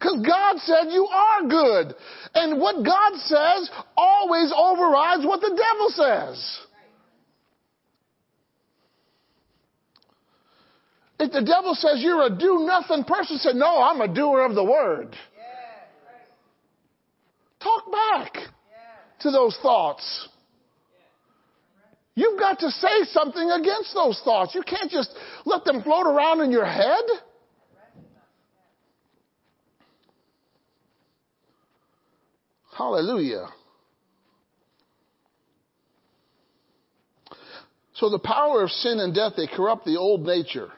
Because God said you are good. And what God says always overrides what the devil says. If the devil says you're a do nothing person, say, no, I'm a doer of the word. Talk back to those thoughts. You've got to say something against those thoughts. You can't just let them float around in your head. Hallelujah. So the power of sin and death, they corrupt the old nature.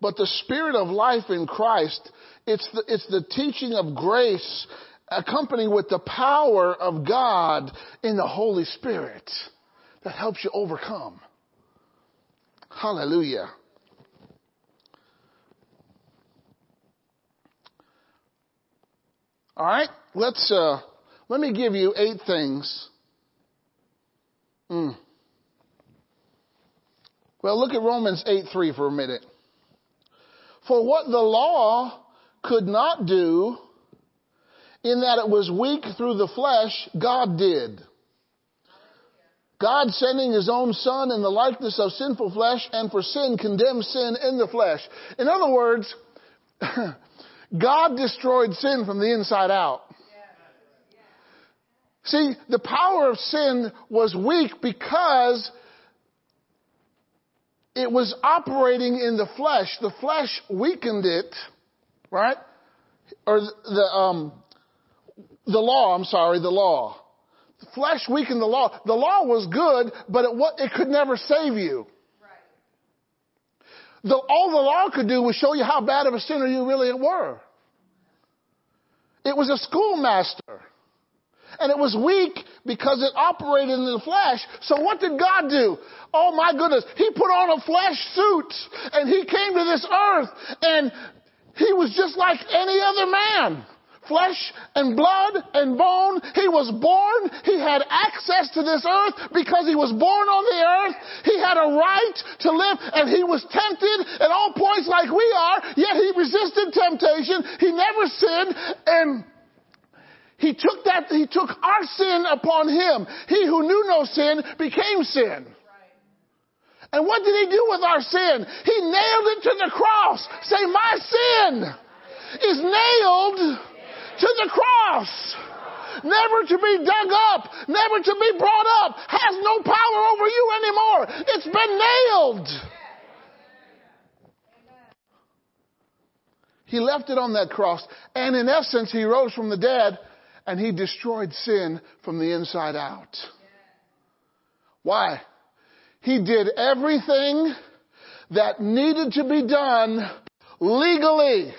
But the spirit of life in Christ, it's the, it's the teaching of grace accompanied with the power of God in the Holy Spirit that helps you overcome. Hallelujah. All right, let's uh, let me give you eight things. Mm. Well, look at Romans 8 3 for a minute. For what the law could not do, in that it was weak through the flesh, God did. God sending his own son in the likeness of sinful flesh and for sin condemned sin in the flesh. In other words, God destroyed sin from the inside out. See, the power of sin was weak because it was operating in the flesh. The flesh weakened it, right? Or the, um, the law, I'm sorry, the law. The flesh weakened the law. The law was good, but it, it could never save you. The, all the law could do was show you how bad of a sinner you really were. It was a schoolmaster. And it was weak because it operated in the flesh. So what did God do? Oh my goodness. He put on a flesh suit and he came to this earth and he was just like any other man flesh and blood and bone. He was born. He had access to this earth because he was born on the earth. He had a right to live and he was tempted at all points like we are, yet he resisted temptation. He never sinned and he took that, he took our sin upon him. He who knew no sin became sin. And what did he do with our sin? He nailed it to the cross. Say, my sin is nailed to the cross. Never to be dug up, never to be brought up, has no power over you anymore. It's been nailed. He left it on that cross, and in essence, he rose from the dead and he destroyed sin from the inside out. Why? He did everything that needed to be done legally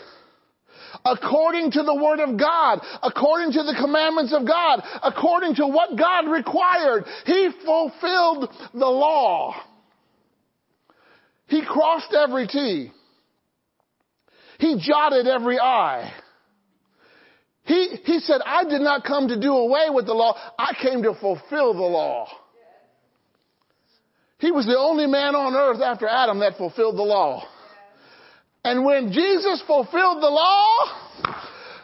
according to the Word of God, according to the commandments of God, according to what God required. He fulfilled the law. He crossed every T. He jotted every I. He, he said, I did not come to do away with the law. I came to fulfill the law. He was the only man on earth after Adam that fulfilled the law. And when Jesus fulfilled the law,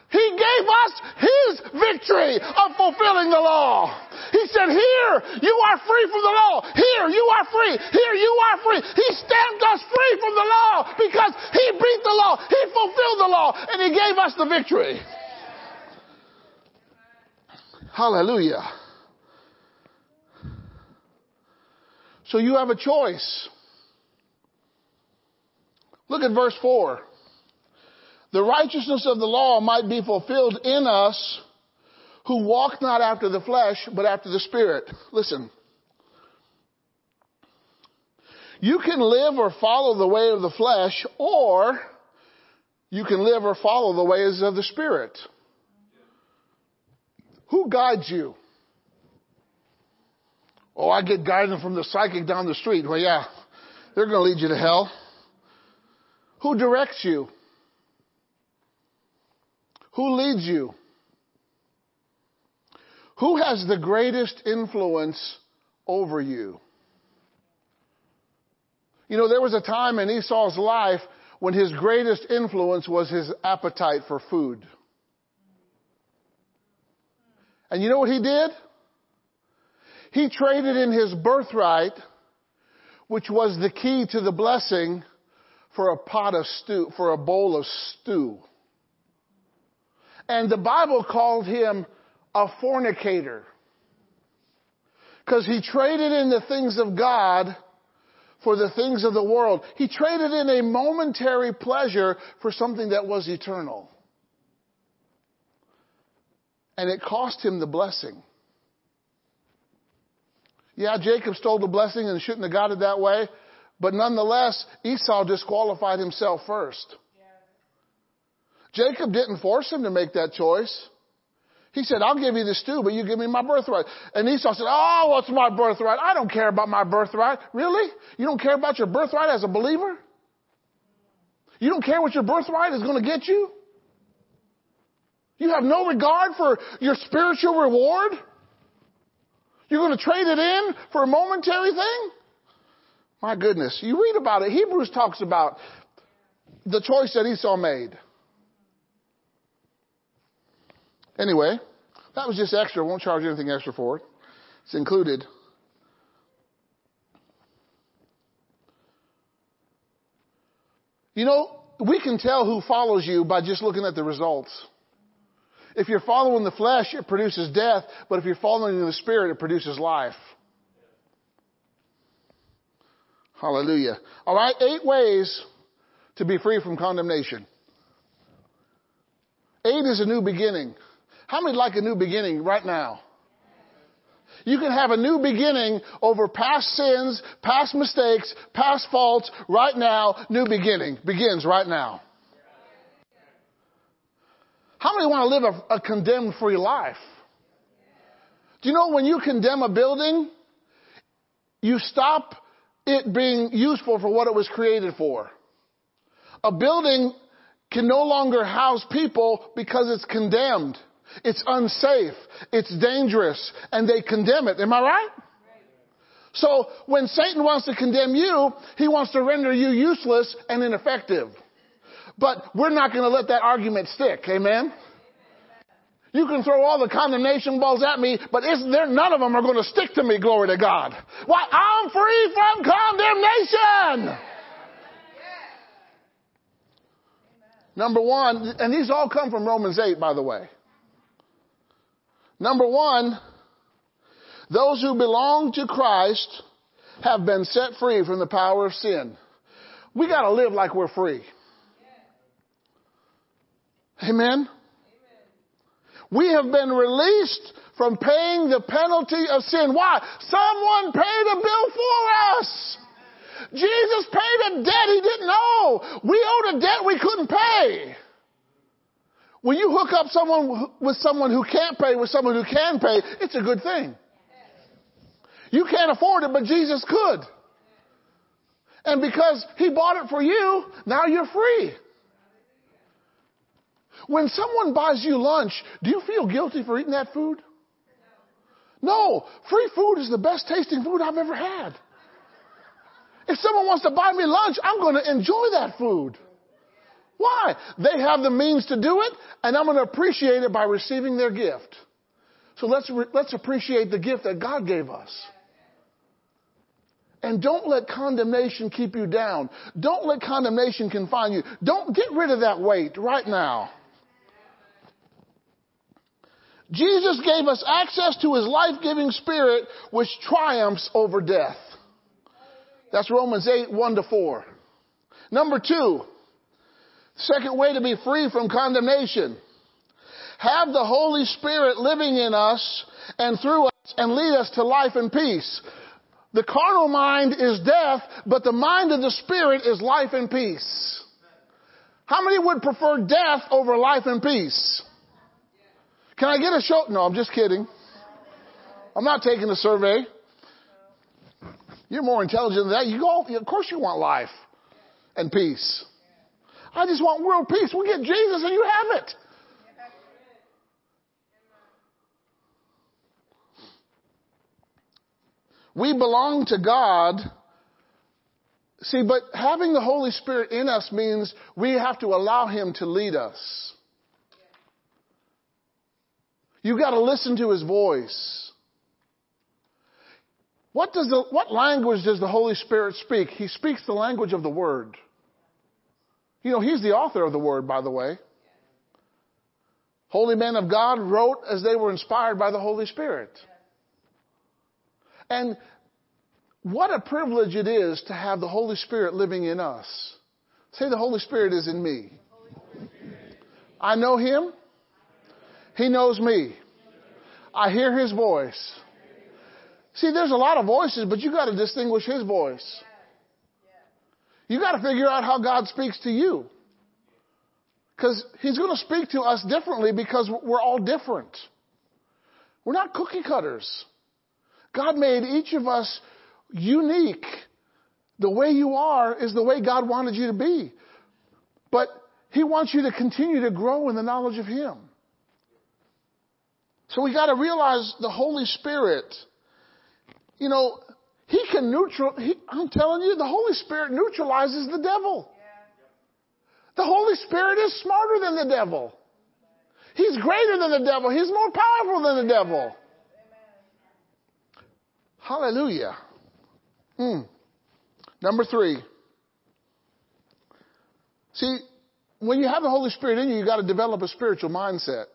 he gave us his victory of fulfilling the law. He said, here, you are free from the law. Here, you are free. Here, you are free. He stamped us free from the law because he beat the law. He fulfilled the law and he gave us the victory. Hallelujah. So you have a choice. Look at verse 4. The righteousness of the law might be fulfilled in us who walk not after the flesh, but after the Spirit. Listen. You can live or follow the way of the flesh, or you can live or follow the ways of the Spirit. Who guides you? Oh, I get guidance from the psychic down the street. Well, yeah, they're going to lead you to hell. Who directs you? Who leads you? Who has the greatest influence over you? You know, there was a time in Esau's life when his greatest influence was his appetite for food. And you know what he did? He traded in his birthright, which was the key to the blessing, for a pot of stew, for a bowl of stew. And the Bible called him a fornicator. Because he traded in the things of God for the things of the world. He traded in a momentary pleasure for something that was eternal. And it cost him the blessing. Yeah, Jacob stole the blessing and shouldn't have got it that way. But nonetheless, Esau disqualified himself first. Jacob didn't force him to make that choice. He said, I'll give you the stew, but you give me my birthright. And Esau said, Oh, what's my birthright? I don't care about my birthright. Really? You don't care about your birthright as a believer? You don't care what your birthright is going to get you? You have no regard for your spiritual reward? You're going to trade it in for a momentary thing? My goodness. You read about it. Hebrews talks about the choice that Esau made. Anyway, that was just extra. Won't charge anything extra for it. It's included. You know, we can tell who follows you by just looking at the results. If you're following the flesh, it produces death, but if you're following the spirit, it produces life. Hallelujah. All right, eight ways to be free from condemnation. Eight is a new beginning. How many like a new beginning right now? You can have a new beginning over past sins, past mistakes, past faults right now. New beginning begins right now. How many want to live a, a condemned free life? Do you know when you condemn a building, you stop it being useful for what it was created for. A building can no longer house people because it's condemned. It's unsafe. It's dangerous. And they condemn it. Am I right? So when Satan wants to condemn you, he wants to render you useless and ineffective. But we're not going to let that argument stick. Amen? You can throw all the condemnation balls at me, but there none of them are going to stick to me, glory to God. Why, I'm free from condemnation. Number one, and these all come from Romans 8, by the way. Number one, those who belong to Christ have been set free from the power of sin. We gotta live like we're free. Amen? We have been released from paying the penalty of sin. Why? Someone paid a bill for us. Jesus paid a debt he didn't owe. We owed a debt we couldn't pay. When you hook up someone with someone who can't pay with someone who can pay, it's a good thing. You can't afford it, but Jesus could. And because he bought it for you, now you're free. When someone buys you lunch, do you feel guilty for eating that food? No. Free food is the best tasting food I've ever had. If someone wants to buy me lunch, I'm going to enjoy that food. Why? They have the means to do it, and I'm going to appreciate it by receiving their gift. So let's, re- let's appreciate the gift that God gave us. And don't let condemnation keep you down. Don't let condemnation confine you. Don't get rid of that weight right now. Jesus gave us access to his life-giving spirit which triumphs over death. That's Romans 8, 1 to 4. Number two, second way to be free from condemnation. Have the Holy Spirit living in us and through us and lead us to life and peace. The carnal mind is death, but the mind of the Spirit is life and peace. How many would prefer death over life and peace? Can I get a show? No, I'm just kidding. I'm not taking a survey. You're more intelligent than that. You go, of course you want life and peace. I just want world peace. We get Jesus and you have it. We belong to God. See, but having the Holy Spirit in us means we have to allow Him to lead us. You've got to listen to His voice. What does the, what language does the Holy Spirit speak? He speaks the language of the Word. You know, He's the author of the Word, by the way. Holy men of God wrote as they were inspired by the Holy Spirit. And what a privilege it is to have the Holy Spirit living in us. Say, the Holy Spirit is in me. I know Him. He knows me. I hear His voice. See, there's a lot of voices, but you got to distinguish His voice. You got to figure out how God speaks to you. Because He's going to speak to us differently because we're all different. We're not cookie cutters. God made each of us unique. The way you are is the way God wanted you to be. But He wants you to continue to grow in the knowledge of Him. So we got to realize the Holy Spirit, you know, He can neutral, he, I'm telling you, the Holy Spirit neutralizes the devil. The Holy Spirit is smarter than the devil. He's greater than the devil. He's more powerful than the devil. Hallelujah. Hmm. Number three. See, when you have the Holy Spirit in you, you got to develop a spiritual mindset.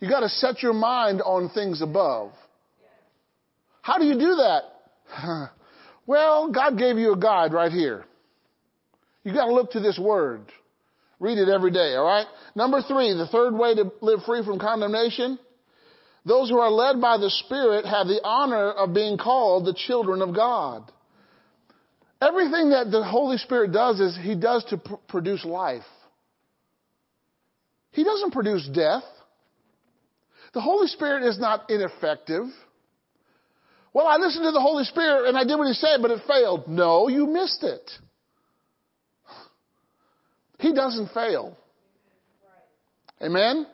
You got to set your mind on things above. How do you do that? Well, God gave you a guide right here. You got to look to this word. Read it every day, all right? Number three, the third way to live free from condemnation. Those who are led by the Spirit have the honor of being called the children of God. Everything that the Holy Spirit does is He does to pr- produce life. He doesn't produce death. The Holy Spirit is not ineffective. Well, I listened to the Holy Spirit and I did what He said, but it failed. No, you missed it. He doesn't fail. Amen?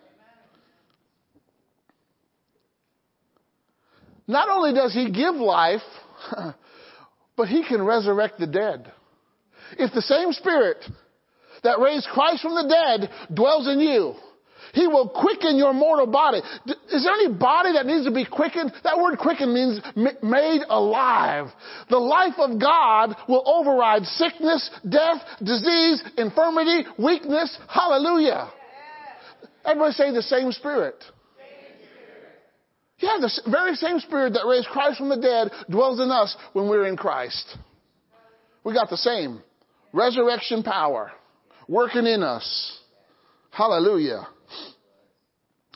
Not only does He give life, but He can resurrect the dead. If the same Spirit that raised Christ from the dead dwells in you, He will quicken your mortal body. Is there any body that needs to be quickened? That word quicken means made alive. The life of God will override sickness, death, disease, infirmity, weakness. Hallelujah. Everybody say the same Spirit. Yeah, the very same Spirit that raised Christ from the dead dwells in us when we're in Christ. We got the same resurrection power working in us. Hallelujah.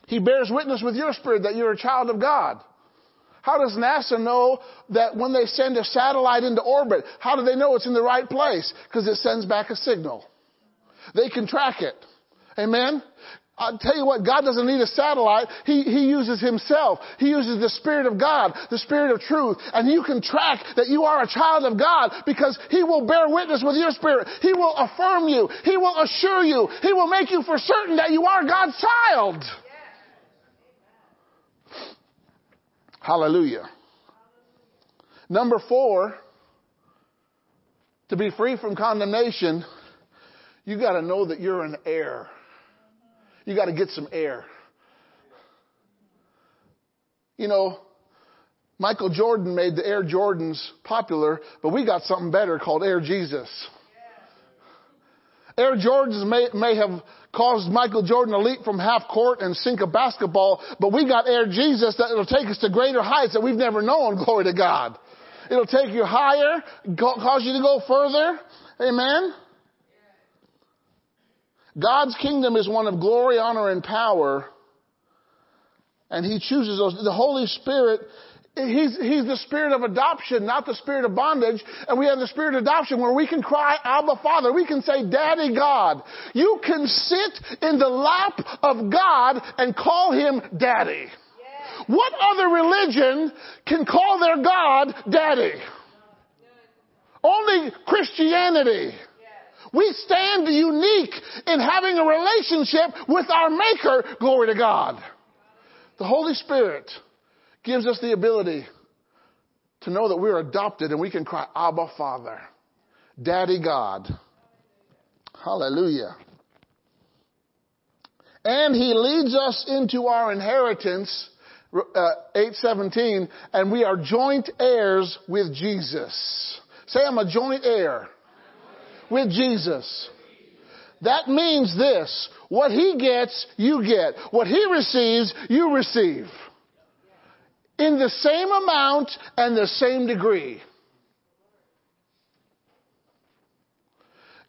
He bears witness with your spirit that you're a child of God. How does NASA know that when they send a satellite into orbit, how do they know it's in the right place? Because it sends back a signal. They can track it. Amen? I'll tell you what, God doesn't need a satellite. He, he uses Himself. He uses the Spirit of God, the Spirit of truth. And you can track that you are a child of God because He will bear witness with your spirit. He will affirm you. He will assure you. He will make you for certain that you are God's child. Hallelujah. Number four, to be free from condemnation, you got to know that you're an heir. You got to get some air. You know, Michael Jordan made the Air Jordans popular, but we got something better called Air Jesus. Air Jordans may, may have caused Michael Jordan to leap from half court and sink a basketball, but we got Air Jesus that will take us to greater heights that we've never known. Glory to God. It'll take you higher, cause you to go further. Amen. God's kingdom is one of glory, honor, and power. And He chooses those. The Holy Spirit He's, he's the spirit of adoption, not the spirit of bondage. And we have the spirit of adoption where we can cry, Abba Father. We can say, Daddy God. You can sit in the lap of God and call Him Daddy. What other religion can call their God Daddy? Only Christianity. We stand unique in having a relationship with our Maker. Glory to God. The Holy Spirit gives us the ability to know that we're adopted and we can cry, Abba Father, Daddy God. Hallelujah. And He leads us into our inheritance, uh, 817, and we are joint heirs with Jesus. Say, I'm a joint heir with Jesus. That means this. What he gets, you get. What he receives, you receive in the same amount and the same degree.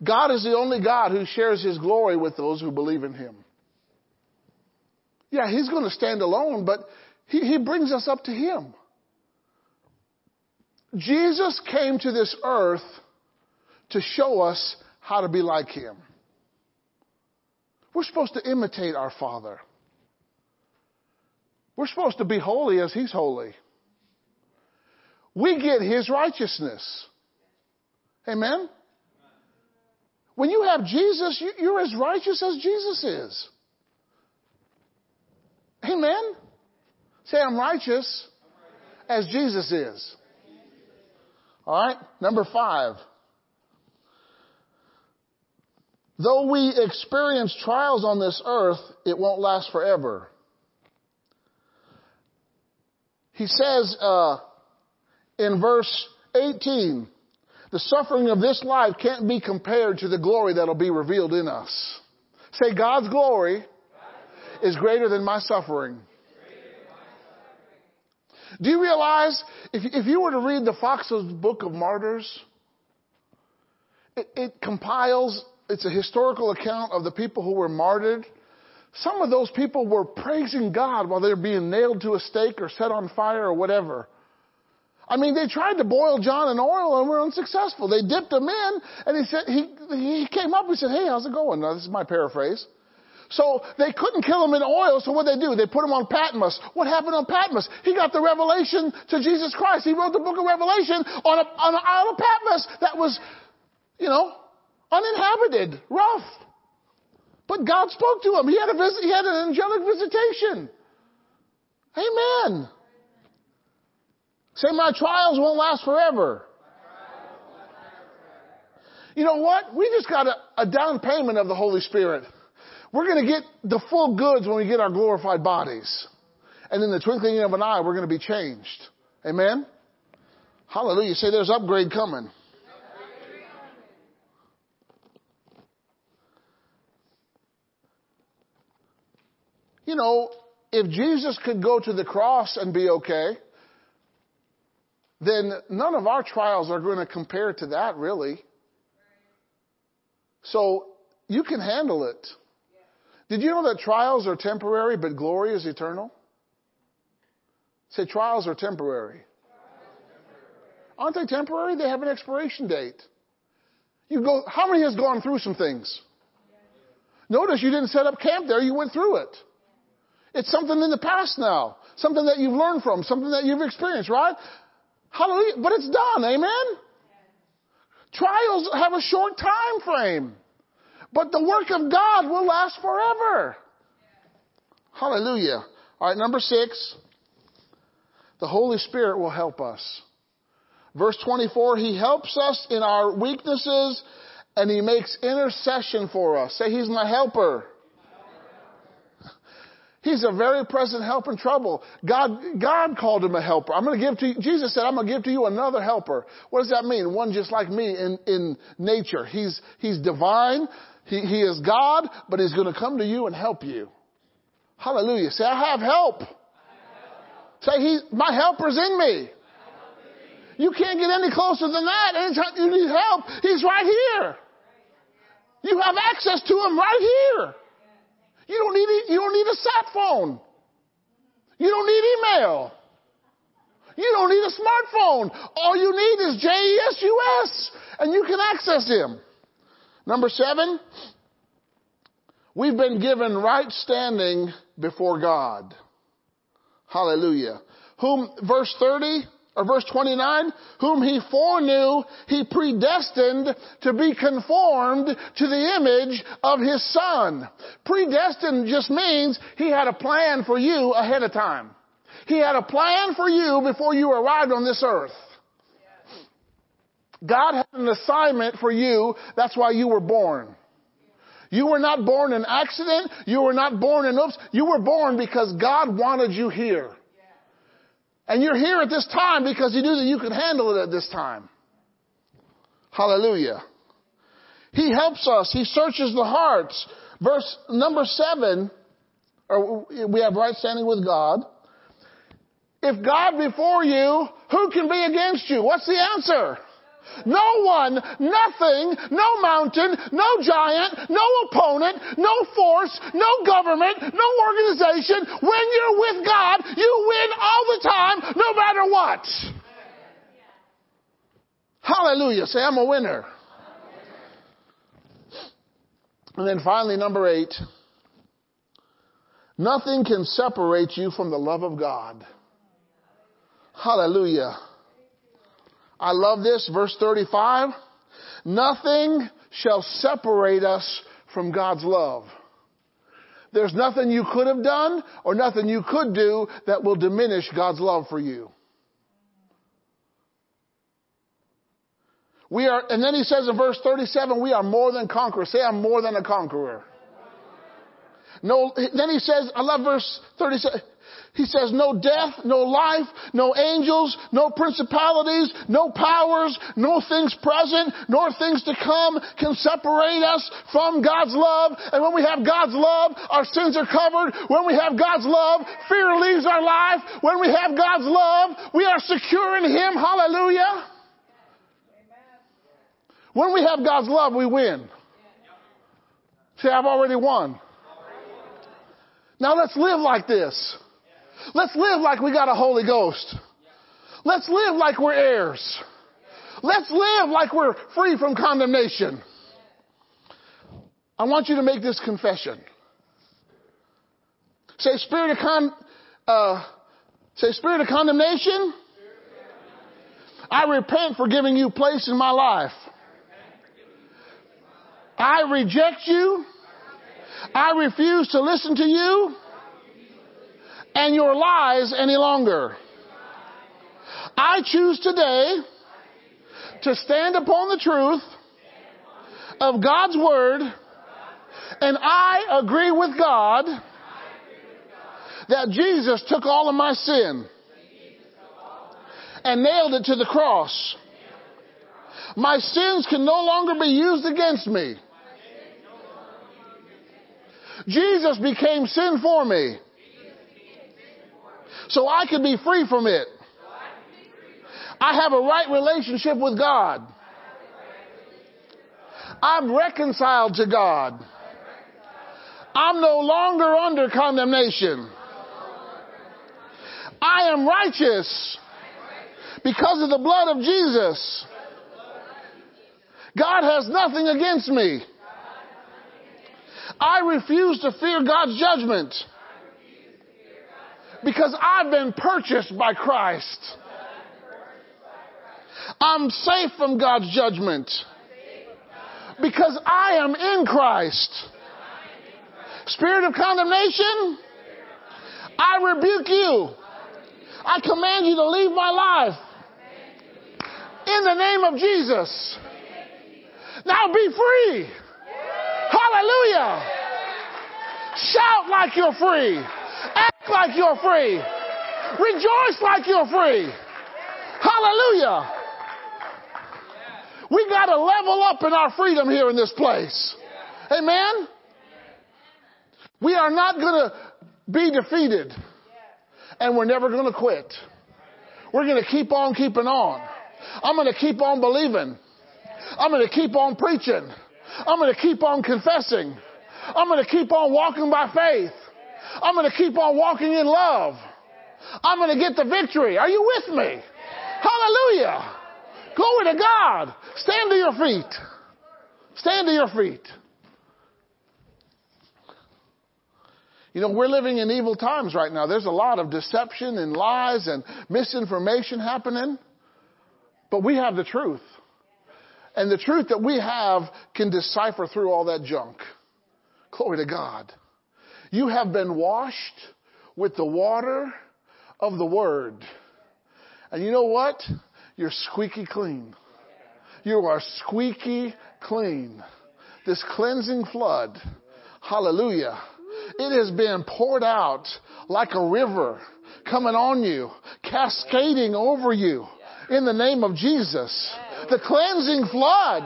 God is the only God who shares his glory with those who believe in him. Yeah, he's going to stand alone, but he, he brings us up to him. Jesus came to this earth to show us how to be like him. We're supposed to imitate our Father. We're supposed to be holy as He's holy. We get His righteousness. Amen? When you have Jesus, you're as righteous as Jesus is. Amen? Say, I'm righteous as Jesus is. All right? Number five. Though we experience trials on this earth, it won't last forever. He says uh, in verse 18, the suffering of this life can't be compared to the glory that'll be revealed in us. Say, God's glory is greater than my suffering. Do you realize if, if you were to read the Foxe's Book of Martyrs, it, it compiles, it's a historical account of the people who were martyred some of those people were praising God while they were being nailed to a stake or set on fire or whatever. I mean, they tried to boil John in oil and were unsuccessful. They dipped him in, and he said he he came up and said, "Hey, how's it going?" Now, this is my paraphrase. So they couldn't kill him in oil, so what they do? They put him on Patmos. What happened on Patmos? He got the revelation to Jesus Christ. He wrote the book of Revelation on a on an isle of Patmos that was, you know, uninhabited, rough. But God spoke to him. He had, a visit, he had an angelic visitation. Amen. Say, my trials won't last forever. You know what? We just got a, a down payment of the Holy Spirit. We're going to get the full goods when we get our glorified bodies. And in the twinkling of an eye, we're going to be changed. Amen? Hallelujah. Say there's upgrade coming. You know, if Jesus could go to the cross and be okay, then none of our trials are going to compare to that, really. So you can handle it. Did you know that trials are temporary, but glory is eternal? Say, trials are temporary. Aren't they temporary? They have an expiration date. You go, how many has gone through some things? Notice you didn't set up camp there, you went through it. It's something in the past now. Something that you've learned from, something that you've experienced, right? Hallelujah. But it's done. Amen? Trials have a short time frame. But the work of God will last forever. Hallelujah. All right, number six. The Holy Spirit will help us. Verse 24, He helps us in our weaknesses and He makes intercession for us. Say, He's my helper. He's a very present help in trouble. God, God called him a helper. I'm going to give to you, Jesus said, I'm going to give to you another helper. What does that mean? One just like me in, in nature. He's, he's divine. He, he is God, but he's going to come to you and help you. Hallelujah. Say, I have help. Say, he, my helper's in me. You can't get any closer than that. Anytime you need help, he's right here. You have access to him right here. You don't need, you don't need a sat phone. You don't need email. You don't need a smartphone. All you need is JESUS and you can access him. Number seven, we've been given right standing before God. Hallelujah. Whom, verse 30, or verse 29, whom he foreknew, he predestined to be conformed to the image of his son. Predestined just means he had a plan for you ahead of time. He had a plan for you before you arrived on this earth. God had an assignment for you. That's why you were born. You were not born in accident. You were not born in oops. You were born because God wanted you here. And you're here at this time because He knew that you could handle it at this time. Hallelujah. He helps us. He searches the hearts. Verse number seven, or we have right standing with God. If God before you, who can be against you? What's the answer? No one, nothing, no mountain, no giant, no opponent, no force, no government, no organization. When you're with God, you win all the time, no matter what. Hallelujah. Say, I'm a winner. And then finally, number eight. Nothing can separate you from the love of God. Hallelujah. I love this, verse 35. Nothing shall separate us from God's love. There's nothing you could have done or nothing you could do that will diminish God's love for you. We are, and then he says in verse 37, we are more than conquerors. Say, I'm more than a conqueror. No, then he says, I love verse 37. He says, no death, no life, no angels, no principalities, no powers, no things present, nor things to come can separate us from God's love. And when we have God's love, our sins are covered. When we have God's love, fear leaves our life. When we have God's love, we are secure in Him. Hallelujah. When we have God's love, we win. See, I've already won. Now let's live like this. Let's live like we got a Holy Ghost. Let's live like we're heirs. Let's live like we're free from condemnation. I want you to make this confession. Say, spirit of con, uh, say, spirit of condemnation. I repent for giving you place in my life. I reject you. I refuse to listen to you and your lies any longer. I choose today to stand upon the truth of God's Word and I agree with God that Jesus took all of my sin and nailed it to the cross. My sins can no longer be used against me. Jesus became sin for me so I can be free from it. I have a right relationship with God. I'm reconciled to God. I'm no longer under condemnation. I am righteous because of the blood of Jesus. God has nothing against me. I refuse to fear God's judgment because I've been purchased by Christ. I'm safe from God's judgment because I am in Christ. Spirit of condemnation, I rebuke you. I command you to leave my life. In the name of Jesus. Now be free. Hallelujah. Shout like you're free. Like you're free. Rejoice like you're free. Hallelujah. We got to level up in our freedom here in this place. Amen. We are not going to be defeated. And we're never going to quit. We're going to keep on keeping on. I'm going to keep on believing. I'm going to keep on preaching. I'm going to keep on confessing. I'm going to keep on walking by faith. I'm going to keep on walking in love. I'm going to get the victory. Are you with me? Hallelujah. Glory to God. Stand to your feet. Stand to your feet. You know, we're living in evil times right now. There's a lot of deception and lies and misinformation happening. But we have the truth. And the truth that we have can decipher through all that junk. Glory to God. You have been washed with the water of the Word. And you know what? You're squeaky clean. You are squeaky clean. This cleansing flood. Hallelujah. It has been poured out like a river coming on you, cascading over you in the name of Jesus. The cleansing flood.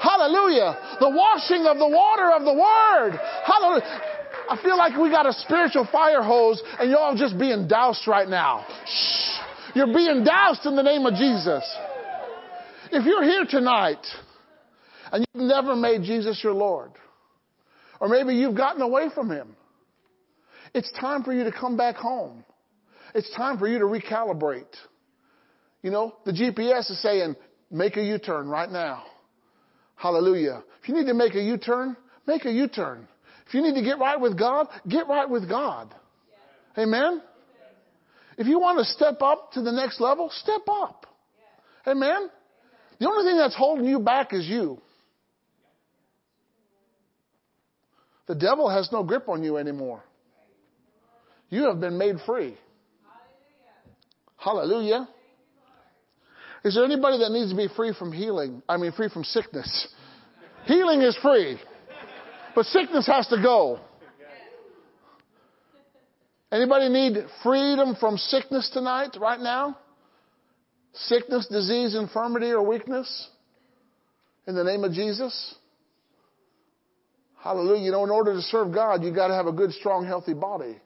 Hallelujah. The washing of the water of the Word. Hallelujah. I feel like we got a spiritual fire hose and y'all just being doused right now. Shh. You're being doused in the name of Jesus. If you're here tonight and you've never made Jesus your Lord, or maybe you've gotten away from Him, it's time for you to come back home. It's time for you to recalibrate. You know, the GPS is saying, make a U-turn right now. Hallelujah. If you need to make a U-turn, make a U-turn. If you need to get right with God, get right with God. Amen? If you want to step up to the next level, step up. Amen? The only thing that's holding you back is you. The devil has no grip on you anymore. You have been made free. Hallelujah. Is there anybody that needs to be free from healing? I mean, free from sickness. Healing is free, but sickness has to go. Anybody need freedom from sickness tonight, right now? Sickness, disease, infirmity, or weakness? In the name of Jesus? Hallelujah. You know, in order to serve God, you've got to have a good, strong, healthy body.